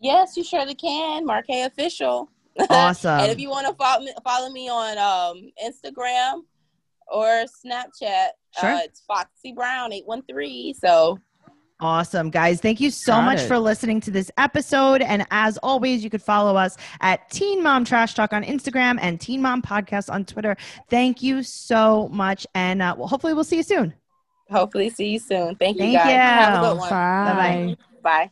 S3: Yes, you surely can. Markai official.
S1: Awesome.
S3: and if you want to follow me, follow me on um, Instagram or Snapchat,
S1: Sure.
S3: uh, it's Foxy Brown eight one three. So
S1: Awesome, guys. Thank you so
S2: Got
S1: much
S2: it.
S1: for listening to this episode. And as always, you could follow us at Teen Mom Trash Talk on Instagram and Teen Mom Podcast on Twitter. Thank you so much. And uh, well, hopefully, we'll see you soon.
S3: hopefully see you soon. Thank you
S1: Thank
S3: guys.
S1: you.
S3: Have a good one.
S2: Bye.
S1: Bye-bye.
S3: Bye.